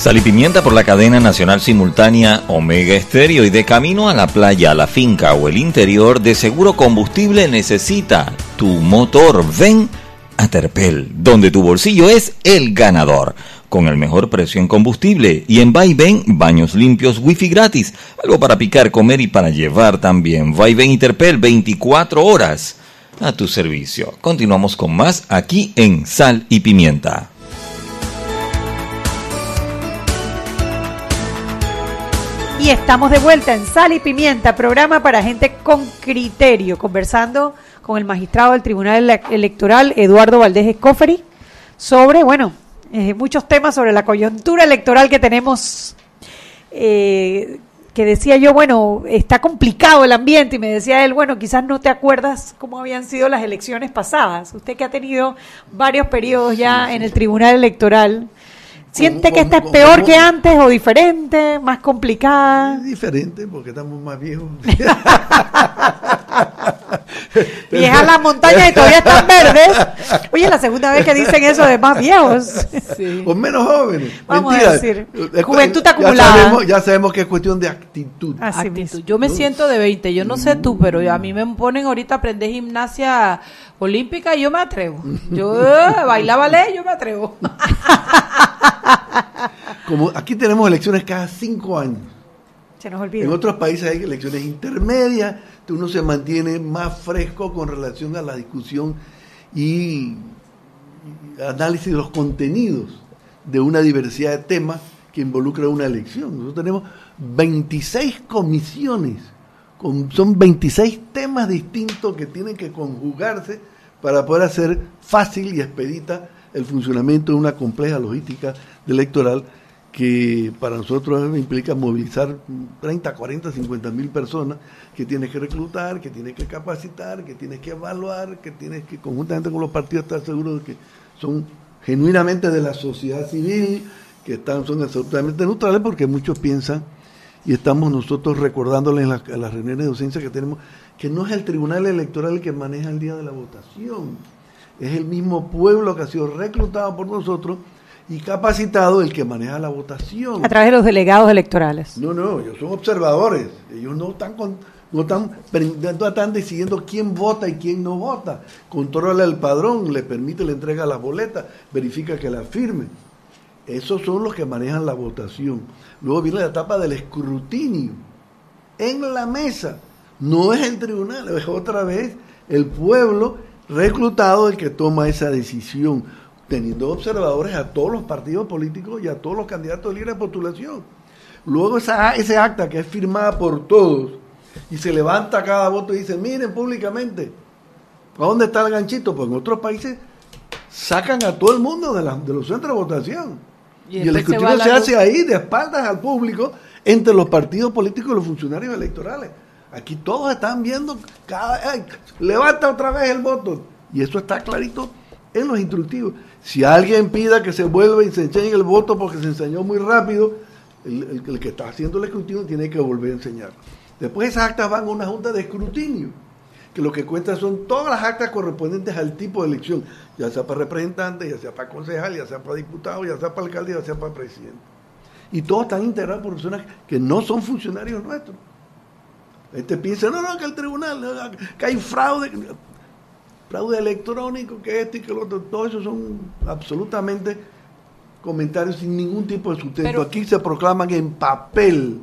Sal y pimienta por la cadena nacional simultánea Omega Estéreo y de camino a la playa, a la finca o el interior, de seguro combustible necesita tu motor. Ven a Terpel, donde tu bolsillo es el ganador. Con el mejor precio en combustible y en Vaivén, baños limpios, wifi gratis, algo para picar, comer y para llevar también. Vaivén y Terpel, 24 horas a tu servicio. Continuamos con más aquí en Sal y Pimienta. Y estamos de vuelta en Sal y Pimienta, programa para gente con criterio, conversando con el magistrado del Tribunal Ele- Electoral, Eduardo Valdés Escoferi, sobre, bueno, eh, muchos temas sobre la coyuntura electoral que tenemos, eh, que decía yo, bueno, está complicado el ambiente, y me decía él, bueno, quizás no te acuerdas cómo habían sido las elecciones pasadas. Usted que ha tenido varios periodos ya en el Tribunal Electoral. ¿Siente ¿Cómo- que esta es peor cómo- que antes o diferente, más complicada? Es diferente porque estamos más viejos. Viejas las montañas y todavía están verdes. Oye, la segunda vez que dicen eso de más viejos. O menos jóvenes. Vamos a decir, juventud ya acumulada. sabemos- ya sabemos que es cuestión de actitud. Así Actitud. mismo. Yo me siento de 20, yo no sé tú, pero a mí me ponen ahorita a aprender gimnasia olímpica y yo me atrevo. Yo eh, bailar ballet, yo me atrevo. Como aquí tenemos elecciones cada cinco años. Se nos En olvidó. otros países hay elecciones intermedias, uno se mantiene más fresco con relación a la discusión y y análisis de los contenidos de una diversidad de temas que involucra una elección. Nosotros tenemos 26 comisiones, con, son 26 temas distintos que tienen que conjugarse para poder hacer fácil y expedita el funcionamiento de una compleja logística electoral que para nosotros implica movilizar 30, 40, 50 mil personas que tienes que reclutar, que tienes que capacitar, que tienes que evaluar, que tienes que conjuntamente con los partidos estar seguros de que son genuinamente de la sociedad civil, que están, son absolutamente neutrales porque muchos piensan y estamos nosotros recordándoles en las, en las reuniones de docencia que tenemos que no es el tribunal electoral el que maneja el día de la votación, es el mismo pueblo que ha sido reclutado por nosotros y capacitado el que maneja la votación. A través de los delegados electorales. No, no, ellos son observadores. Ellos no están con, no están, no están decidiendo quién vota y quién no vota. Controla el padrón, le permite la entrega de las boletas, verifica que las firme. Esos son los que manejan la votación. Luego viene la etapa del escrutinio. en la mesa. No es el tribunal, es otra vez el pueblo reclutado el que toma esa decisión, teniendo observadores a todos los partidos políticos y a todos los candidatos de libre postulación. Luego esa, ese acta que es firmada por todos y se levanta cada voto y dice, miren públicamente, ¿a dónde está el ganchito? Pues en otros países sacan a todo el mundo de, la- de los centros de votación. Y Y, el se escrutinio se, hace ahí, de espaldas al público, entre los partidos políticos y los funcionarios electorales. Aquí todos están viendo, cada, levanta otra vez el voto. Y eso está clarito en los instructivos. Si alguien pida que se vuelva y se enseñe el voto porque se enseñó muy rápido, el que está haciendo el escrutinio tiene que volver a enseñar. Después esas actas van a una junta de escrutinio, que lo que cuenta son todas las actas correspondientes al tipo de elección, ya sea para representante, ya sea para concejal, ya sea para diputado, ya sea para alcalde, ya sea para presidente. Y todos están integrados por personas que no son funcionarios nuestros. Este piensa, no, no, que el tribunal, que hay fraude, fraude electrónico, que este y que lo otro, todo eso son absolutamente comentarios sin ningún tipo de sustento. Pero- Aquí se proclaman en papel,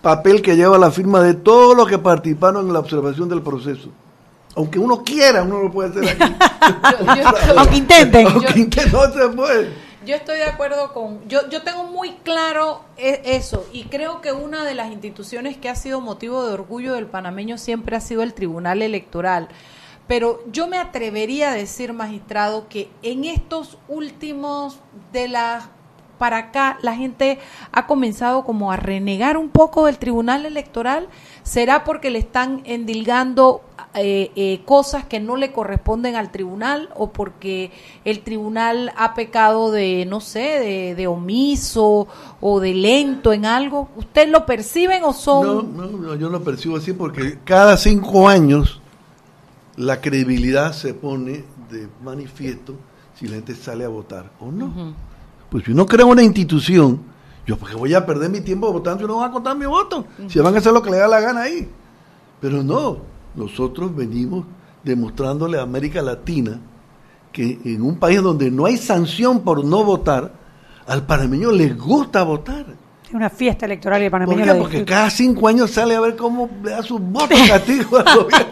papel que lleva la firma de todos los que participaron en la observación del proceso. Aunque uno quiera, uno lo puede hacer aquí. Yo- yo- Aunque intenten. Aunque intenten, no se puede. Yo estoy de acuerdo con, yo, yo tengo muy claro e- eso y creo que una de las instituciones que ha sido motivo de orgullo del panameño siempre ha sido el Tribunal Electoral. Pero yo me atrevería a decir, magistrado, que en estos últimos de las para acá la gente ha comenzado como a renegar un poco del Tribunal Electoral. ¿Será porque le están endilgando eh, eh, cosas que no le corresponden al tribunal o porque el tribunal ha pecado de, no sé, de, de omiso o de lento en algo? ¿Usted lo perciben o son...? No, no, no, yo lo percibo así porque cada cinco años la credibilidad se pone de manifiesto si la gente sale a votar o no. Pues si uno crea una institución, yo porque voy a perder mi tiempo votando y no van a contar mi voto. Si van a hacer lo que le da la gana ahí. Pero no, nosotros venimos demostrándole a América Latina que en un país donde no hay sanción por no votar, al panameño les gusta votar. Es una fiesta electoral y el ¿Por panameño qué? Porque cada cinco años sale a ver cómo le da sus votos castigo al gobierno.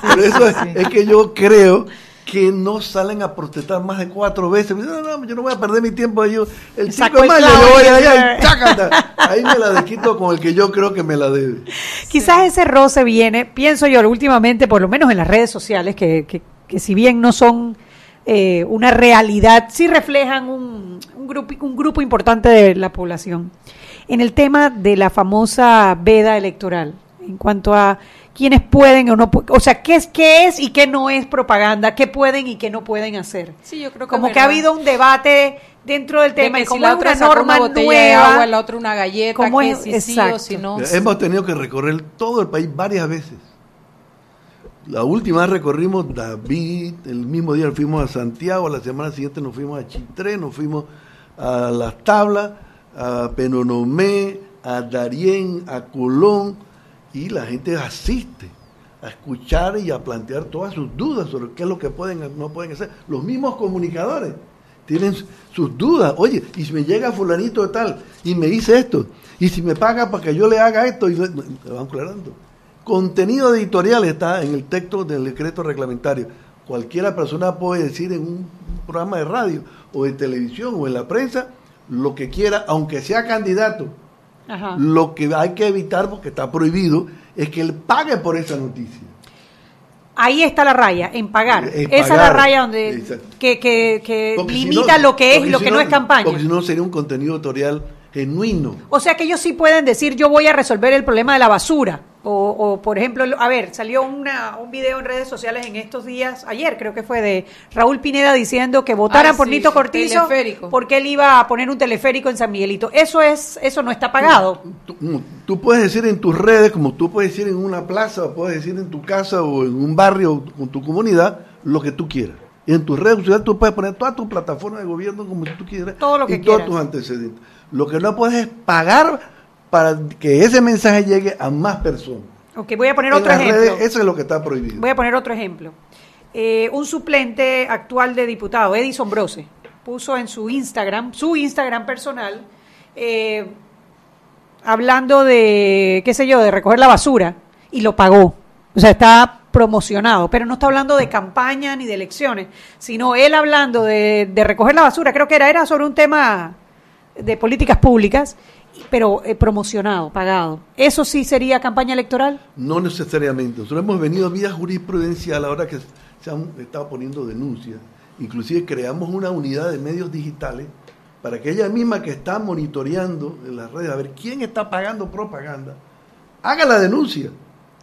Por eso es, es que yo creo que no salen a protestar más de cuatro veces. No, no, yo no voy a perder mi tiempo. Yo, el Sacó 5 de mayo yo voy allá y chácata. Ahí me la desquito con el que yo creo que me la debe. Quizás ese roce viene, pienso yo, últimamente, por lo menos en las redes sociales, que, que, que si bien no son eh, una realidad, sí reflejan un, un, grupo, un grupo importante de la población. En el tema de la famosa veda electoral, en cuanto a quiénes pueden o no, o sea, qué es, qué es y qué no es propaganda, qué pueden y qué no pueden hacer. Sí, yo creo que Como es que ha habido un debate dentro del De tema que y si como la es otra una norma una botella nueva, de agua, la otra una galleta, ¿cómo que es? si sí o Exacto. si no. Hemos tenido que recorrer todo el país varias veces. La última vez recorrimos David, el mismo día fuimos a Santiago, la semana siguiente nos fuimos a Chitré, nos fuimos a Las Tablas, a Penonomé, a Darién, a Colón, y la gente asiste a escuchar y a plantear todas sus dudas sobre qué es lo que pueden no pueden hacer. Los mismos comunicadores tienen sus dudas. Oye, y si me llega fulanito de tal y me dice esto, y si me paga para que yo le haga esto, y le, le van aclarando. Contenido editorial está en el texto del decreto reglamentario. Cualquiera persona puede decir en un programa de radio o de televisión o en la prensa lo que quiera, aunque sea candidato. Ajá. Lo que hay que evitar, porque está prohibido, es que él pague por esa noticia. Ahí está la raya, en pagar. Esa es la raya donde Exacto. que, que, que si limita no- lo que es y lo si que no, es campaña. Porque si no sería un contenido editorial genuino. O sea que ellos sí pueden decir, yo voy a resolver el problema de la basura. O, o, por ejemplo, a ver, salió una, un video en redes sociales en estos días, ayer creo que fue de Raúl Pineda diciendo que votaran Ay, por sí, Nito Cortizo teleférico. porque él iba a poner un teleférico en San Miguelito. Eso es, eso no está pagado. Tú, tú puedes decir en tus redes, como tú puedes decir en una plaza, o puedes decir en tu casa o en un barrio con tu comunidad, lo que tú quieras. Y en tus redes sociales tú puedes poner toda tu plataforma de gobierno como tú quieras. Todo lo que y todos quieras. tus antecedentes. Lo que no puedes es pagar para que ese mensaje llegue a más personas. Ok, voy a poner En otro las ejemplo. redes, eso es lo que está prohibido. Voy a poner otro ejemplo. Eh, un suplente actual de diputado, Edison Brose, puso en su Instagram, su Instagram personal, eh, hablando de, qué sé yo, de recoger la basura y lo pagó. O sea, está promocionado, pero no está hablando de campaña ni de elecciones, sino él hablando de, de recoger la basura, creo que era, era sobre un tema de políticas públicas, pero eh, promocionado, pagado. ¿Eso sí sería campaña electoral? No necesariamente. Nosotros hemos venido vía jurisprudencial ahora que se han estado poniendo denuncias. Inclusive creamos una unidad de medios digitales para que ella misma que está monitoreando en las redes a ver quién está pagando propaganda, haga la denuncia.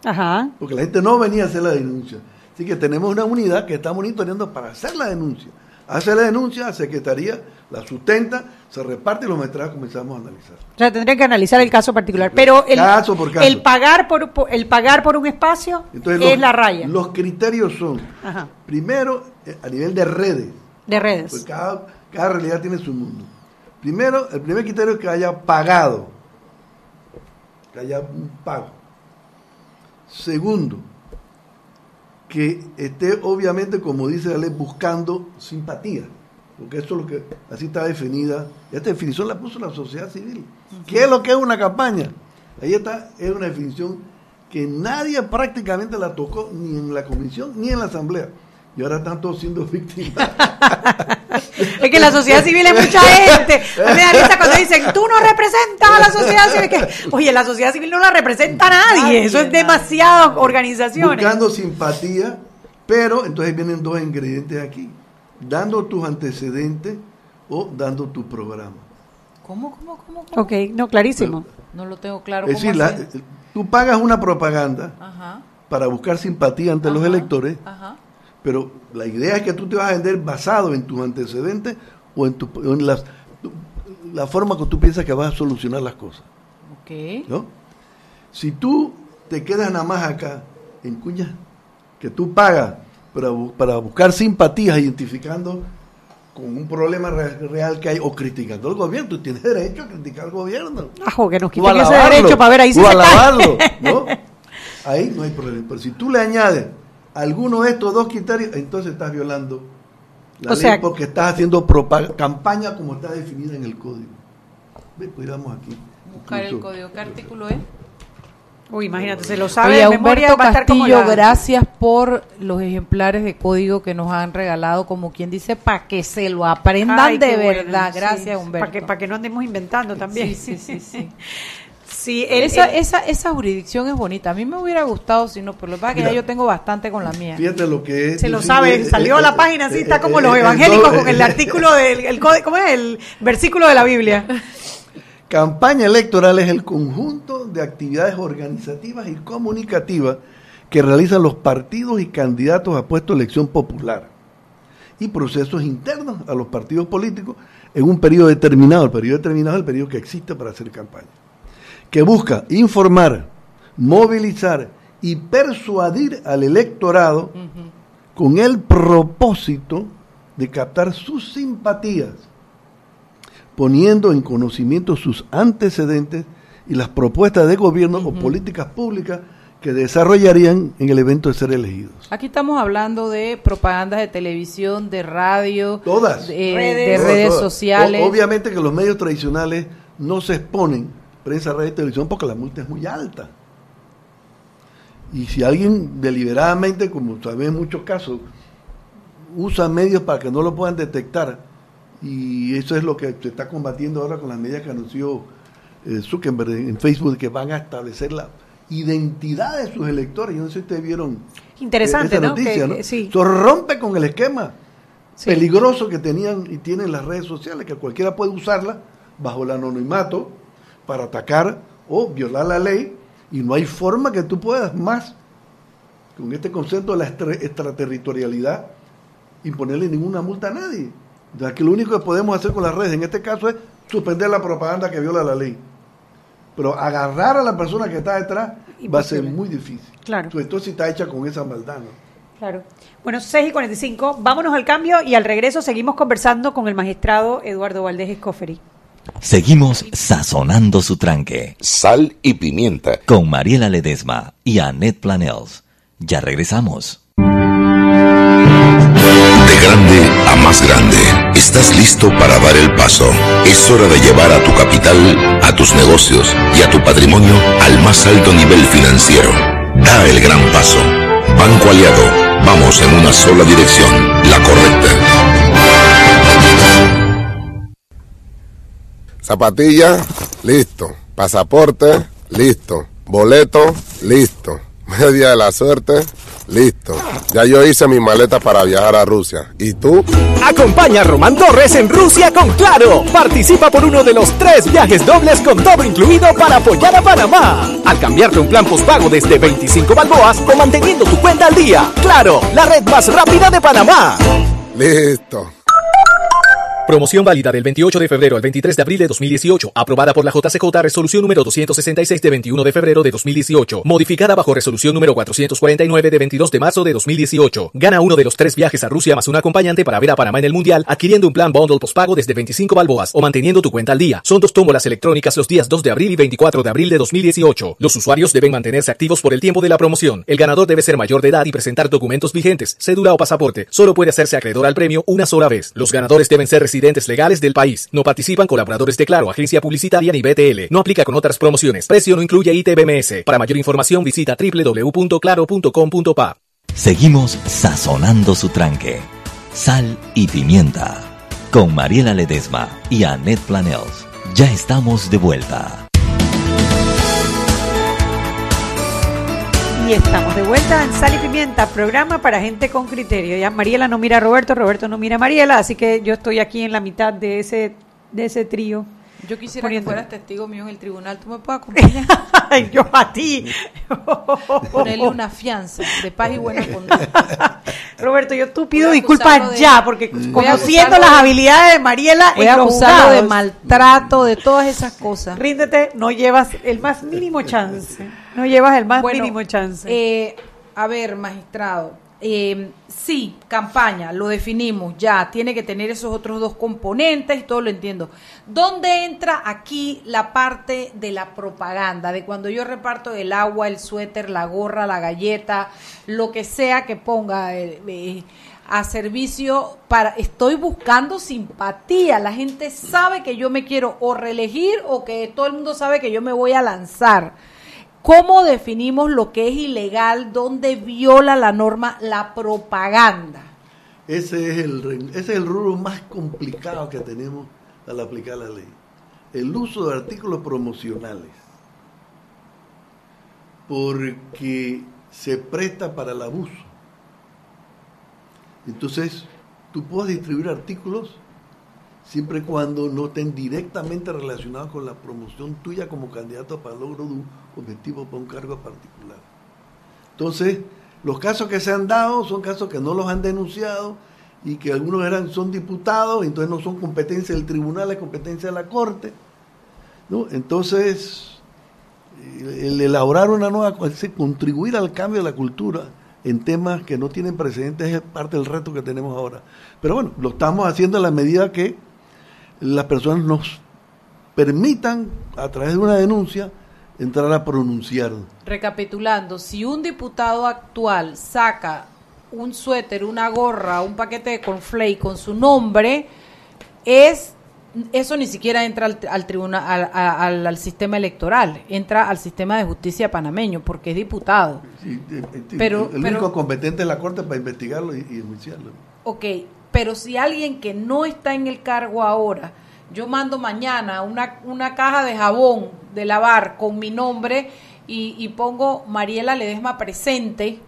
Ajá. Porque la gente no venía a hacer la denuncia. Así que tenemos una unidad que está monitoreando para hacer la denuncia. Hace la denuncia, la Secretaría la sustenta, se reparte y los metrajes comenzamos a analizar. O sea, tendría que analizar el caso particular. Pero el, Caso por caso. el pagar por, por- el pagar por un espacio Entonces, es los- la raya Los criterios son, Ajá. primero, eh, a nivel de redes, de redes. Pues cada, cada realidad tiene su mundo. Primero, el primer criterio es que haya pagado, que haya un pago. Segundo, que esté obviamente, como dice la ley, buscando simpatía, porque eso es lo que así está definida. Esta definición la puso la sociedad civil. ¿Qué es lo que es una campaña? Ahí está, es una definición que nadie prácticamente la tocó ni en la comisión ni en la asamblea. Y ahora están todos siendo víctimas. Es que la sociedad civil es mucha gente. A mí me da risa cuando dicen, tú no representas a la sociedad civil. Que, oye, la sociedad civil no la representa a nadie. Nadie, Eso es demasiadas organizaciones. buscando simpatía, pero entonces vienen dos ingredientes aquí, dando tus antecedentes o dando tu programa. ¿Cómo, cómo, cómo? cómo? Ok, no, clarísimo. No lo tengo claro. es ¿cómo decir, la- tú pagas una propaganda Ajá, para buscar simpatía ante los electores, ajá. pero la idea es que tú te vas a vender basado en tus antecedentes o en, tu, en las- la forma que tú piensas que vas a solucionar las cosas. Ok. ¿no? Si tú te quedas nada más acá, en cuña, que tú pagas para, bu- para buscar simpatías identificando con un problema re- real que hay o criticando al gobierno, tú tienes derecho a criticar al gobierno. Ajo, que nos quiten ese derecho para ver ahí o se cae. alabarlo, ¿no? Ahí no hay problema. Pero si tú le añades alguno de estos dos criterios, entonces estás violando la O ley sea- porque estás haciendo campaña como está definida en el código. Ve, cuidamos aquí. Buscar el código. ¿Qué artículo es? Uy, imagínate, se lo sabe Oye, de memoria, Humberto va a estar como Castillo, la- gracias por los ejemplares de código que nos han regalado, como quien dice, para que se lo aprendan Ay, de bueno, verdad. sí, Gracias, Para Humberto. que, para que no andemos inventando también. Sí, sí, sí, sí. Sí, el- Esa, el- esa, esa jurisdicción es bonita. A mí me hubiera gustado, si no, pero lo que pasa es que ya yo tengo bastante con la mía. Fíjate lo que es. se lo sabe, eh, salió eh, a la eh, página así, eh, está como eh, los eh, evangélicos con el artículo del, el código- ¿cómo es? El versículo de la Biblia. Campaña electoral es el conjunto de actividades organizativas y comunicativas que realizan los partidos y candidatos a puesto de elección popular y procesos internos a los partidos políticos en un periodo determinado. El periodo determinado es el periodo que existe para hacer campaña. Que busca informar, movilizar y persuadir al electorado con el propósito de captar sus simpatías poniendo en conocimiento sus antecedentes y las propuestas de gobierno o políticas públicas que desarrollarían en el evento de ser elegidos. Aquí estamos hablando de propagandas de televisión, de radio, Todas. de, de Redes. redes, Todas, todas. sociales. O- obviamente que los medios tradicionales no se exponen, prensa, radio y televisión, porque la multa es muy alta. Y si alguien deliberadamente, como sabemos en muchos casos, usa medios para que no lo puedan detectar, y eso es lo que se está combatiendo ahora con las medidas que anunció eh, Zuckerberg en Facebook, que van a establecer la identidad de sus electores. Yo no sé si ustedes vieron Interesante, esa ¿no? noticia, Que- ¿no? sí. Eso rompe con el esquema Sí. peligroso que tenían y tienen las redes sociales, que cualquiera puede usarla bajo el anonimato para atacar o violar la ley y no hay forma que tú puedas más con este concepto de la extra- extraterritorialidad imponerle ninguna multa a nadie. Ya que lo único que podemos hacer con las redes en este caso es suspender la propaganda que viola la ley. Pero agarrar a la persona que está detrás va a ser muy difícil. Claro. Sobre todo si está hecha con esa maldad. ¿no? Claro. Bueno, 6 y 45, vámonos al cambio y al regreso seguimos conversando con el magistrado Eduardo Valdés Escoferi. Seguimos sazonando su tranque Sal y pimienta. con Mariela Ledesma y Annette Planels. Ya regresamos. De grande más grande. Está Estás listo para dar el paso. Es hora de llevar a tu capital, a tus negocios y a tu patrimonio al más alto nivel financiero. Da el gran paso. Banco Aliado. Vamos en una sola dirección, la correcta. Zapatilla, listo. Pasaporte, listo. Boleto, listo. Media de la suerte, listo. Ya yo hice mi maleta para viajar a Rusia. ¿Y tú? Acompaña a Román Torres en Rusia con Claro. Participa por uno de los tres viajes dobles con todo incluido para apoyar a Panamá. Al cambiarte un plan postpago desde 25 balboas o manteniendo tu cuenta al día. Claro, la red más rápida de Panamá. Listo. Promoción válida del 28 de febrero al 23 de abril de 2018. Aprobada por la JCJ Resolución número 266 de 21 de febrero de 2018. Modificada bajo Resolución número 449 de 22 de marzo de 2018. Gana uno de los tres viajes a Rusia más un acompañante para ver a Panamá en el Mundial adquiriendo un plan bundle postpago desde 25 balboas o manteniendo tu cuenta al día. Son dos tómbolas electrónicas los días 2 de abril y 24 de abril de 2018. Los usuarios deben mantenerse activos por el tiempo de la promoción. El ganador debe ser mayor de edad y presentar documentos vigentes, cédula o pasaporte. Solo puede hacerse acreedor al premio una sola vez. Los ganadores deben ser residentes legales del país. No participan colaboradores de Claro, agencia publicitaria ni BTL. No aplica con otras promociones. Precio no incluye ITBMS. Para mayor información visita www.claro.com.pa. Seguimos sazonando su tranque. Sal y pimienta. Con Mariela Ledesma y Annette Planels. Ya estamos de vuelta. Y estamos de vuelta en Sal y Pimienta, programa para gente con criterio. Ya Mariela no mira a Roberto, Roberto no mira a Mariela, así que yo estoy aquí en la mitad de ese de ese trío. Yo quisiera Poniendo- que fueras testigo mío en el tribunal. ¿Tú me puedes acompañar? Ay, yo a ti. Ponerle una fianza de paz y buena conducta. Roberto, yo tú pido disculpas de- ya, porque conociendo las de- habilidades de Mariela Voy a acusarlo de maltrato, de todas esas cosas. Ríndete, no llevas el más mínimo chance. No llevas el más Bueno, mínimo chance. eh, a ver, magistrado. Eh, sí, campaña, lo definimos ya. Tiene que tener esos otros dos componentes todo lo entiendo. ¿Dónde entra aquí la parte de la propaganda? De cuando yo reparto el agua, el suéter, la gorra, la galleta, lo que sea que ponga. eh, eh, a servicio para estoy buscando simpatía la gente sabe que yo me quiero o reelegir o que todo el mundo sabe que yo me voy a lanzar ¿Cómo definimos lo que es ilegal? ¿Dónde viola la norma la propaganda? Ese es el ese es el rubro más complicado que tenemos al aplicar la ley. El uso de artículos promocionales. Porque se presta para el abuso. Entonces, tú puedes distribuir artículos siempre y cuando no estén directamente relacionados con la promoción tuya como candidato para el logro de un objetivo para un cargo particular. Entonces, los casos que se han dado son casos que no los han denunciado y que algunos eran son diputados, entonces no son competencia del tribunal, es competencia de la corte. ¿no? Entonces, el elaborar una nueva, contribuir al cambio de la cultura en temas que no tienen precedentes es parte del reto que tenemos ahora. Pero bueno, lo estamos haciendo en la medida que las personas nos permitan, a través de una denuncia, entrar a pronunciar. Recapitulando, si un diputado actual saca un suéter, una gorra, un paquete de cornflake con su nombre, es eso ni siquiera entra al, al tribunal, al, al- al sistema electoral, entra al sistema de justicia panameño porque es diputado. Sí, Pero- el pero- único competente es la corte para investigarlo y, y enjuiciarlo. Ok, pero si alguien que no está en el cargo ahora, yo mando mañana una, una caja de jabón de lavar con mi nombre y, pongo Mariela Ledesma presente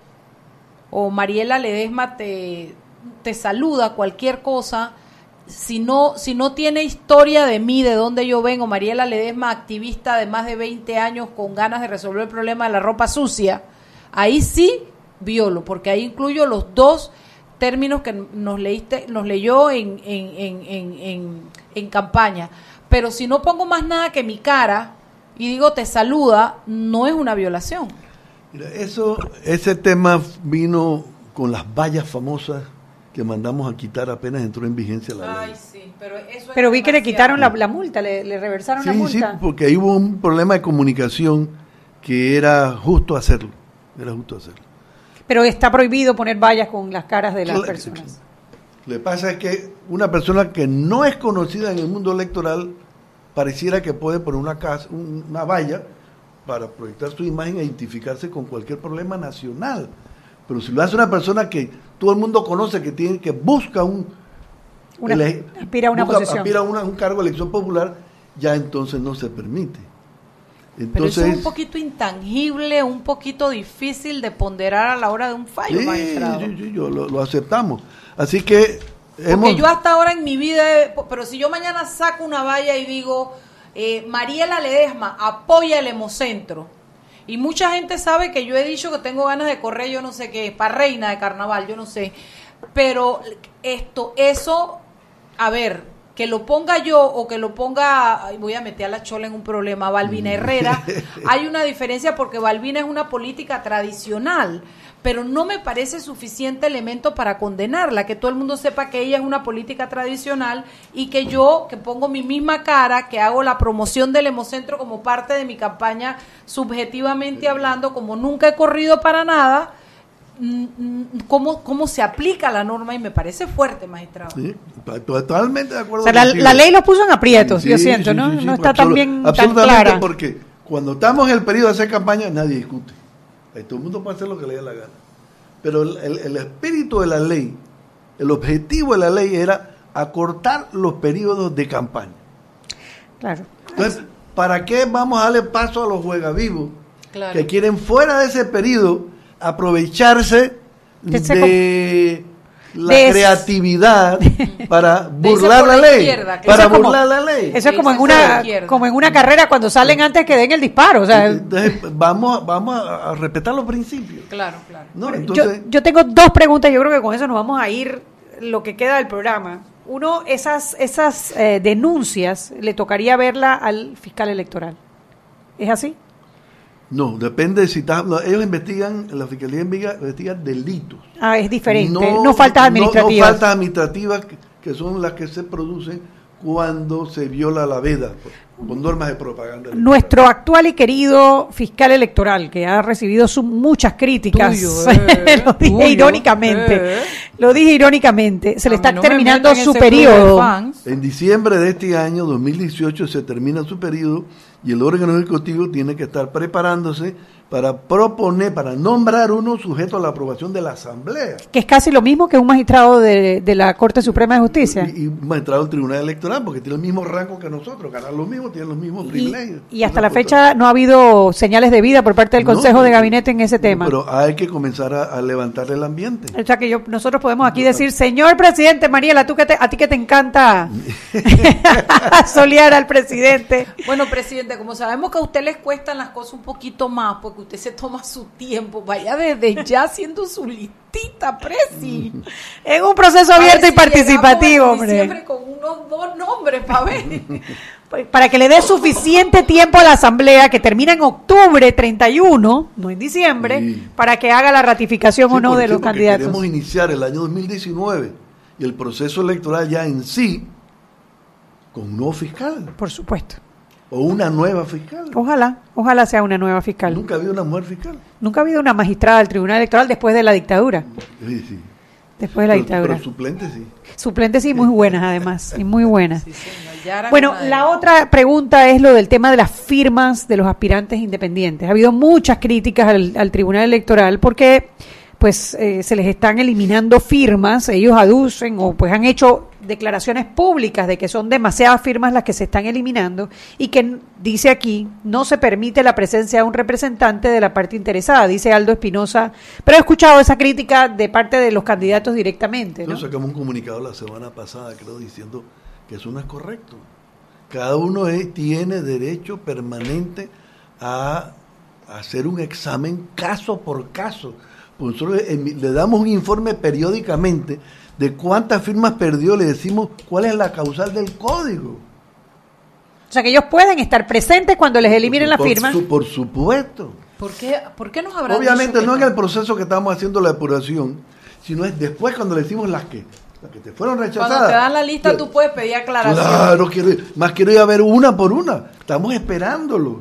o Mariela Ledesma te, te saluda, cualquier cosa, si no, si no tiene historia de mí, de dónde yo vengo, Mariela Ledesma, activista de más de 20 años con ganas de resolver el problema de la ropa sucia, ahí sí violo, porque ahí incluyo los dos términos que nos leíste, nos leyó en, en, en, en, en, en campaña. Pero si no pongo más nada que mi cara y digo te saluda, no es una violación. Mira, eso, ese tema vino con las vallas famosas que mandamos a quitar apenas entró en vigencia la ley. sí, pero eso Pero vi que le quitaron la, la multa, le, le reversaron la Sí, sí, multa. porque ahí hubo un problema de comunicación que era justo hacerlo. Era justo hacerlo. Pero está prohibido poner vallas con las caras de las Claro, personas. Lo que pasa es que una persona que no es conocida en el mundo electoral pareciera que puede poner una, casa, un- una valla para proyectar su imagen e identificarse con cualquier problema nacional. Pero si lo hace una persona que todo el mundo conoce, que tiene que busca un Una- ele- aspira a una busca- posición. aspira a una- un cargo de elección popular, ya entonces no se permite. Pero eso es Entonces, un poquito intangible, un poquito difícil de ponderar a la hora de un fallo, sí, magistrado. yo lo, lo aceptamos. Así que Porque hemos yo hasta ahora en mi vida, pero si yo mañana saco una valla y digo, eh, Mariela Ledesma, apoya el Hemocentro. Y mucha gente sabe que yo he dicho que tengo ganas de correr, yo no sé qué, para reina de carnaval, yo no sé. Pero esto, eso, a ver, que lo ponga yo o que lo ponga, voy a meter a la chola en un problema, Balbina Herrera, hay una diferencia porque Balbina es una política tradicional, pero no me parece suficiente elemento para condenarla, que todo el mundo sepa que ella es una política tradicional y que yo, que pongo mi misma cara, que hago la promoción del Hemocentro como parte de mi campaña, subjetivamente hablando, como nunca he corrido para nada, mm, mm, cómo, cómo se aplica la norma y me parece fuerte, magistrado. Sí, totalmente de acuerdo. O sea, la, ley los puso en aprietos, Sí, yo siento, sí, ¿no? sí, sí, no está tan bien, tan absolutamente clara. porque cuando estamos en el periodo de hacer campaña, nadie discute. Ahí todo el mundo puede hacer lo que le dé la gana. Pero el, el- el espíritu de la ley, el objetivo de la ley era acortar los periodos de campaña. Claro. Entonces, ¿para qué vamos a darle paso a los juegavivos Claro. que quieren fuera de ese periodo aprovecharse de la de- creatividad para burlar la ley? claro. Para Eso es como- burlar la ley. Eso es como en una como en una carrera cuando salen antes que den el disparo, o sea, Entonces, vamos, vamos a a respetar los principios. Claro, claro. ¿no? yo, yo tengo dos preguntas, yo creo que con eso nos vamos a ir lo que queda del programa. Uno, esas esas eh, denuncias le tocaría verla al fiscal electoral. ¿Es así? No, depende de si estás- ellos investigan, la fiscalía investiga, investiga delitos. Ah, es diferente. No, faltas no- administrativas. No, faltas administrativas que, son las que se producen cuando se viola la veda por- con normas de propaganda. Nuestro actual y querido fiscal electoral, que ha recibido su- muchas críticas, Tuyo, eh, lo dije tuyo, irónicamente, eh. lo dije irónicamente, se le está no terminando su periodo. En diciembre de este año, 2018, se termina su periodo y el órgano ejecutivo tiene que estar preparándose para proponer, para nombrar uno sujeto a la aprobación de la Asamblea. que es casi lo mismo que un magistrado de, de la Corte Suprema de Justicia. Y, y un magistrado del Tribunal Electoral, porque tiene el mismo rango que nosotros, ganan lo mismo, tienen los mismos privilegios. y hasta la fecha no ha habido señales de vida por parte del No, Consejo de Gabinete en ese tema. Pero hay que comenzar a, a levantar el ambiente. o sea que yo, nosotros podemos aquí decir, señor presidente, Mariela, tú que te- a ti que te encanta solear al presidente. Bueno, presidente, como sabemos que a usted les cuestan las cosas un poquito más, porque usted se toma su tiempo, vaya desde ya haciendo su listita, presi. En un proceso abierto y participativo, si hombre. diciembre con unos dos nombres para ver. Para que le dé suficiente tiempo a la Asamblea, que termina en octubre 31, no en diciembre, Sí. para que haga la ratificación Sí, o no de sí, los candidatos. Queremos iniciar el año 2019 y el proceso electoral ya en sí con un nuevo fiscal Por supuesto. O una nueva fiscal. Ojalá, ojalá sea una nueva fiscal. Nunca había una mujer fiscal. Nunca ha habido una magistrada del Tribunal Electoral después de la dictadura. Sí, sí. Después de la Pero- dictadura. Pero suplente sí. Suplentes y muy buenas además, y muy buenas. Sí, señor, Bueno, la otra pregunta es lo del tema de las firmas de los aspirantes independientes. Ha habido muchas críticas al, al Tribunal Electoral porque pues eh, se les están eliminando firmas, ellos aducen o pues han hecho declaraciones públicas de que son demasiadas firmas las que se están eliminando y que dice aquí no se permite la presencia de un representante de la parte interesada, dice Aldo Espinosa, pero he escuchado esa crítica de parte de los candidatos directamente, sacamos un comunicado la semana pasada, creo, diciendo que eso no es correcto. Cada uno es- tiene derecho permanente a hacer un examen caso por caso. Pues nosotros emi- le damos un informe periódicamente de cuántas firmas perdió, le decimos cuál es la causal del código. O sea que ellos pueden estar presentes cuando les eliminen la por, firma. su- por supuesto. ¿Por qué, ¿Por qué nos habrán Obviamente dicho no en el proceso que estamos haciendo la depuración, sino es después cuando le decimos las que, las que te fueron rechazadas. Cuando te dan la lista, Yo- tú puedes pedir aclaración. Claro, quiero, ir- más quiero ir a ver una por una. Estamos esperándolos.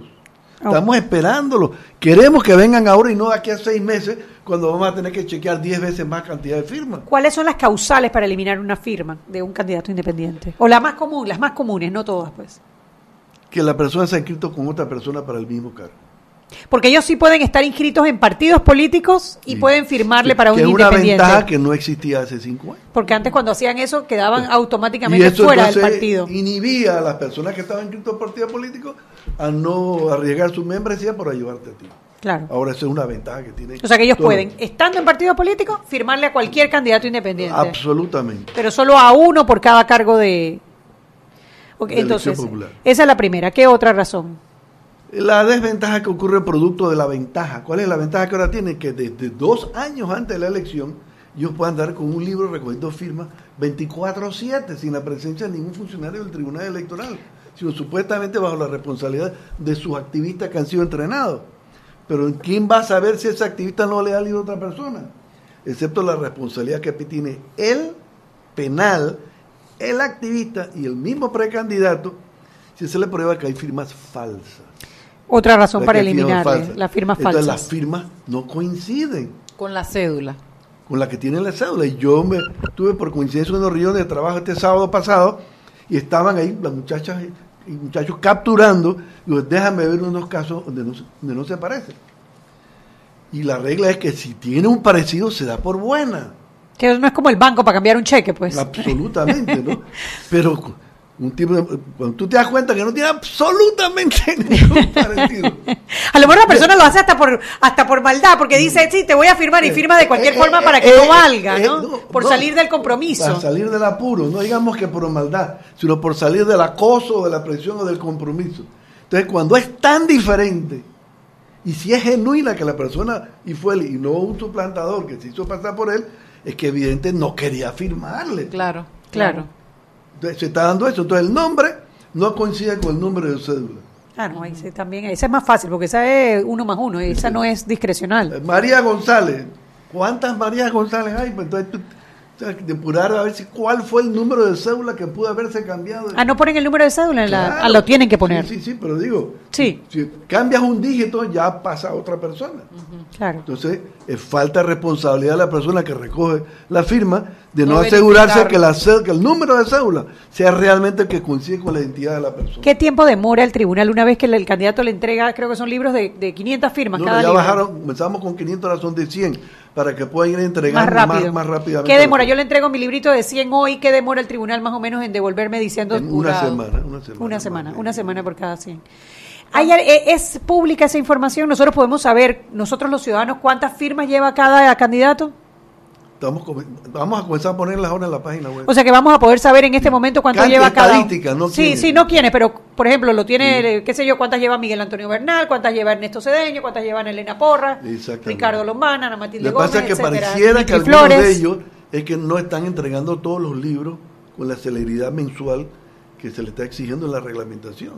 Estamos esperándolo. Queremos que vengan ahora y no de aquí a seis meses, cuando vamos a tener que chequear diez veces más cantidad de firmas. ¿Cuáles son las causales para eliminar una firma de un candidato independiente? O la más común, las más comunes, no todas, pues. Que la persona se ha inscrito con otra persona para el mismo cargo. Porque ellos sí pueden estar inscritos en partidos políticos y pueden firmarle para un que es una independiente. ventaja que no existía hace cinco años. Porque antes cuando hacían eso quedaban automáticamente fuera del partido. inhibía a las personas que estaban inscritas en partidos políticos a no arriesgar su membresía por ayudarte a ti. Claro. Ahora eso es una ventaja que tiene. O sea que ellos pueden, estando en partidos políticos, firmarle a cualquier candidato independiente. Absolutamente. Pero solo a uno por cada cargo de... Ok, De elección entonces, popular. esa es la primera. ¿Qué otra razón? La desventaja que ocurre producto de la ventaja. ¿Cuál es la ventaja que ahora tienen? Que desde dos años antes de la elección, ellos puedan dar con un libro recogiendo firmas 24-7 sin la presencia de ningún funcionario del Tribunal Electoral, sino supuestamente bajo la responsabilidad de sus activistas que han sido entrenados. Pero ¿quién va a saber si ese activista no le da libro a otra persona? Excepto la responsabilidad que tiene el penal, el activista y el mismo precandidato si se le prueba que hay firmas falsas. Otra razón para eliminarle falsa. las firmas Entonces, falsas. las firmas no coinciden Con la cédula. con la que tiene la cédula. Y yo me tuve por coincidencia unos reuniones de trabajo este sábado pasado y estaban ahí las muchachas y muchachos capturando. Y déjame ver unos casos donde no, se- donde no se parecen. Y la regla es que si tiene un parecido se da por buena. Que no es como el banco para cambiar un cheque, pues. Absolutamente, ¿no? Pero un tipo de- cuando tú te das cuenta que no tiene absolutamente ningún parecido. A lo mejor la persona lo hace hasta por hasta por maldad, porque dice, sí, te voy a firmar y firma de cualquier Eh, forma eh, para que eh, no eh, valga, eh, ¿no? no, Por no. salir del compromiso. Para salir del apuro, no digamos que por maldad, sino por salir del acoso, de la presión o del compromiso. Entonces, cuando es tan diferente, y si es genuina que la persona, y fue él, y no un suplantador que se hizo pasar por él, es que evidente no quería firmarle. Claro, claro. Se está dando eso. Entonces, el nombre no coincide con el número de cédula. Ah, no, ahí sí también, esa es más fácil, porque esa es uno más uno, y esa no es discrecional. María González, ¿cuántas Marías González hay? Pues entonces, tú, depurar a ver si cuál fue el número de cédula que pudo haberse cambiado. Ah, no ponen el número de cédula, en la, Claro. ah, lo tienen que poner. Sí, sí, sí, pero digo, Sí. si cambias un dígito ya pasa a otra persona. Claro. Entonces, es falta de responsabilidad de la persona que recoge la firma de no, No asegurarse que, la, que el número de cédula sea realmente el que coincide con la identidad de la persona. ¿Qué tiempo demora el tribunal una vez que el, el candidato le entrega, creo que son libros de, de 500 firmas No, cada ya libro? bajaron, comenzamos con 500, ahora son de 100, para que puedan ir más entregando más, rápido. más, rápidamente. ¿Qué demora? Yo le entrego mi librito de 100 hoy, ¿qué demora el tribunal más o menos en devolverme diciendo En una jurado? semana, una semana. Una semana, una semana por cada 100. ¿Hay e- ¿Es pública esa información? ¿Nosotros podemos saber, nosotros los ciudadanos, cuántas firmas lleva cada candidato? Estamos, vamos a comenzar a ponerlas ahora en la página web. O sea que vamos a poder saber en este momento cuánto lleva cada estadística, no Sí, quiénes. sí, no quiénes, pero por ejemplo, lo tiene, eh, qué sé yo, cuántas lleva Miguel Antonio Bernal, cuántas lleva Ernesto Cedeño, cuántas lleva Elena Porra. Ricardo Lombana, Ana Matilde Lo que Gómez, pasa es que etcétera, pareciera que algunos Flores. de ellos es que no están entregando todos los libros con la celeridad mensual que se le está exigiendo en la reglamentación.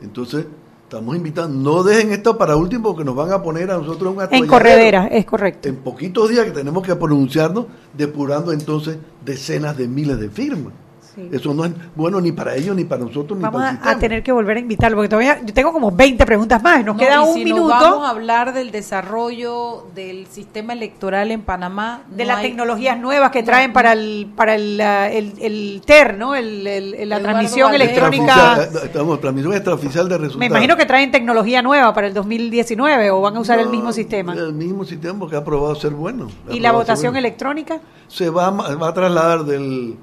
Entonces, estamos invitando, no dejen esto para último porque nos van a poner a nosotros un En corredera, es correcto. En poquitos días que tenemos que pronunciarnos, depurando entonces decenas de miles de firmas. Sí. Eso no es bueno ni para ellos, ni para nosotros, ni Vamos para el a, tener que volver a invitarlo, porque todavía yo tengo como 20 preguntas más, nos No, queda y un si minuto. Nos vamos a hablar del desarrollo del sistema electoral en Panamá. de no las hay- tecnologías nuevas que no, traen para el para el, el, el TER, ¿no? El, el- el- la transmisión Valdés. electrónica. Extraoficial, estamos, transmisión extraoficial de resultados. Me imagino que traen tecnología nueva para el 2019 o van a usar el mismo sistema. El mismo sistema porque ha probado ser bueno. ¿Y la votación bueno. electrónica? Se va, va a trasladar del,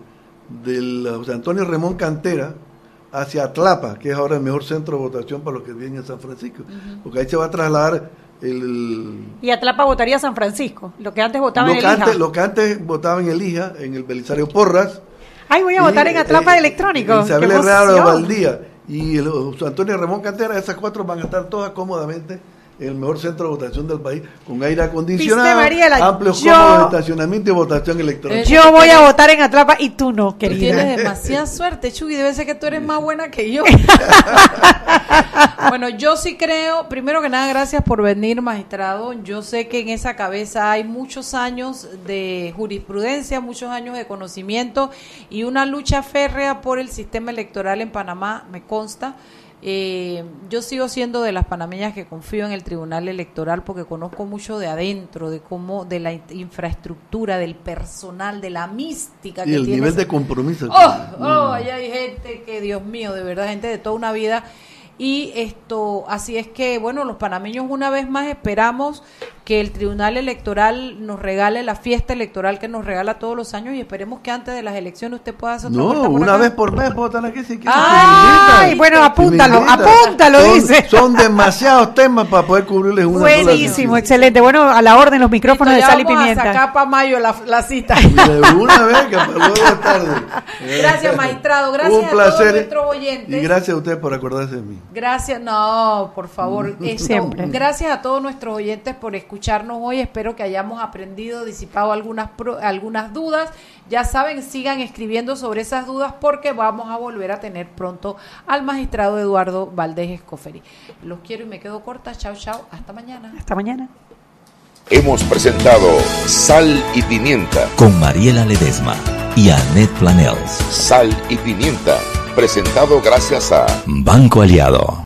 del uh, José Antonio Ramón Cantera hacia Atlapa, que es ahora el mejor centro de votación para los que viven en San Francisco. Porque ahí se va a trasladar el... Y Atlapa votaría San Francisco, lo que antes votaba Lo en que, el IJA. antes, lo que antes votaba en Elija, en el Belisario Porras. Ay, voy a y, votar en Atlapa eh, electrónico. Isabel ¡Qué Herrera! Valdía y el José Antonio Ramón Cantera, esas cuatro van a estar todas cómodamente en el mejor centro de votación del país, con aire acondicionado, Mariela, amplios yo- cómodos de estacionamiento y votación electrónica. Yo voy a votar en Atlapa y tú no, Tú querida. tienes demasiada suerte, Chuy. Debe ser que tú eres más buena que yo. bueno, yo sí creo, primero que nada, gracias por venir, magistrado. Yo sé que en esa cabeza hay muchos años de jurisprudencia, muchos años de conocimiento y una lucha férrea por el sistema electoral en Panamá, me consta. Eh, yo sigo siendo de las panameñas que confío en el Tribunal Electoral porque conozco mucho de adentro, de cómo, de la in- infraestructura, del personal, de la mística Y que el tiene. nivel ese- de compromiso. Oh, oh, allá hay gente que, Dios mío, de verdad, gente de toda una vida. Y esto, así es que, bueno, los panameños una vez más esperamos que el Tribunal Electoral nos regale la fiesta electoral que nos regala todos los años y esperemos que antes de las elecciones usted pueda hacer otra No, una acá. vez por mes puedo estar aquí si quieres. Ay, bueno, apúntalo, apúntalo, Son- dice. Son demasiados temas para poder cubrirles una Buenísimo, excelente. Bueno, a la orden los micrófonos de Ya sal y vamos a pimienta. sacar para mayo la, la cita. De una vez que para luego de tarde. Gracias, magistrado. Gracias Un a todos placer. nuestros oyentes. Y gracias a ustedes por acordarse de mí. Gracias, no, por favor. esto, Siempre. Gracias a todos nuestros oyentes por escucharnos hoy. Espero que hayamos aprendido, disipado algunas, pro- algunas dudas. Ya saben, sigan escribiendo sobre esas dudas porque vamos a volver a tener pronto al magistrado Eduardo Valdés Escoferi. Los quiero y me quedo corta. Chao, chao. Hasta mañana. Hasta mañana. Hemos presentado Sal y Pimienta. Con Mariela Ledesma y Annette Planels. Sal y Pimienta. Presentado gracias a Banco Aliado.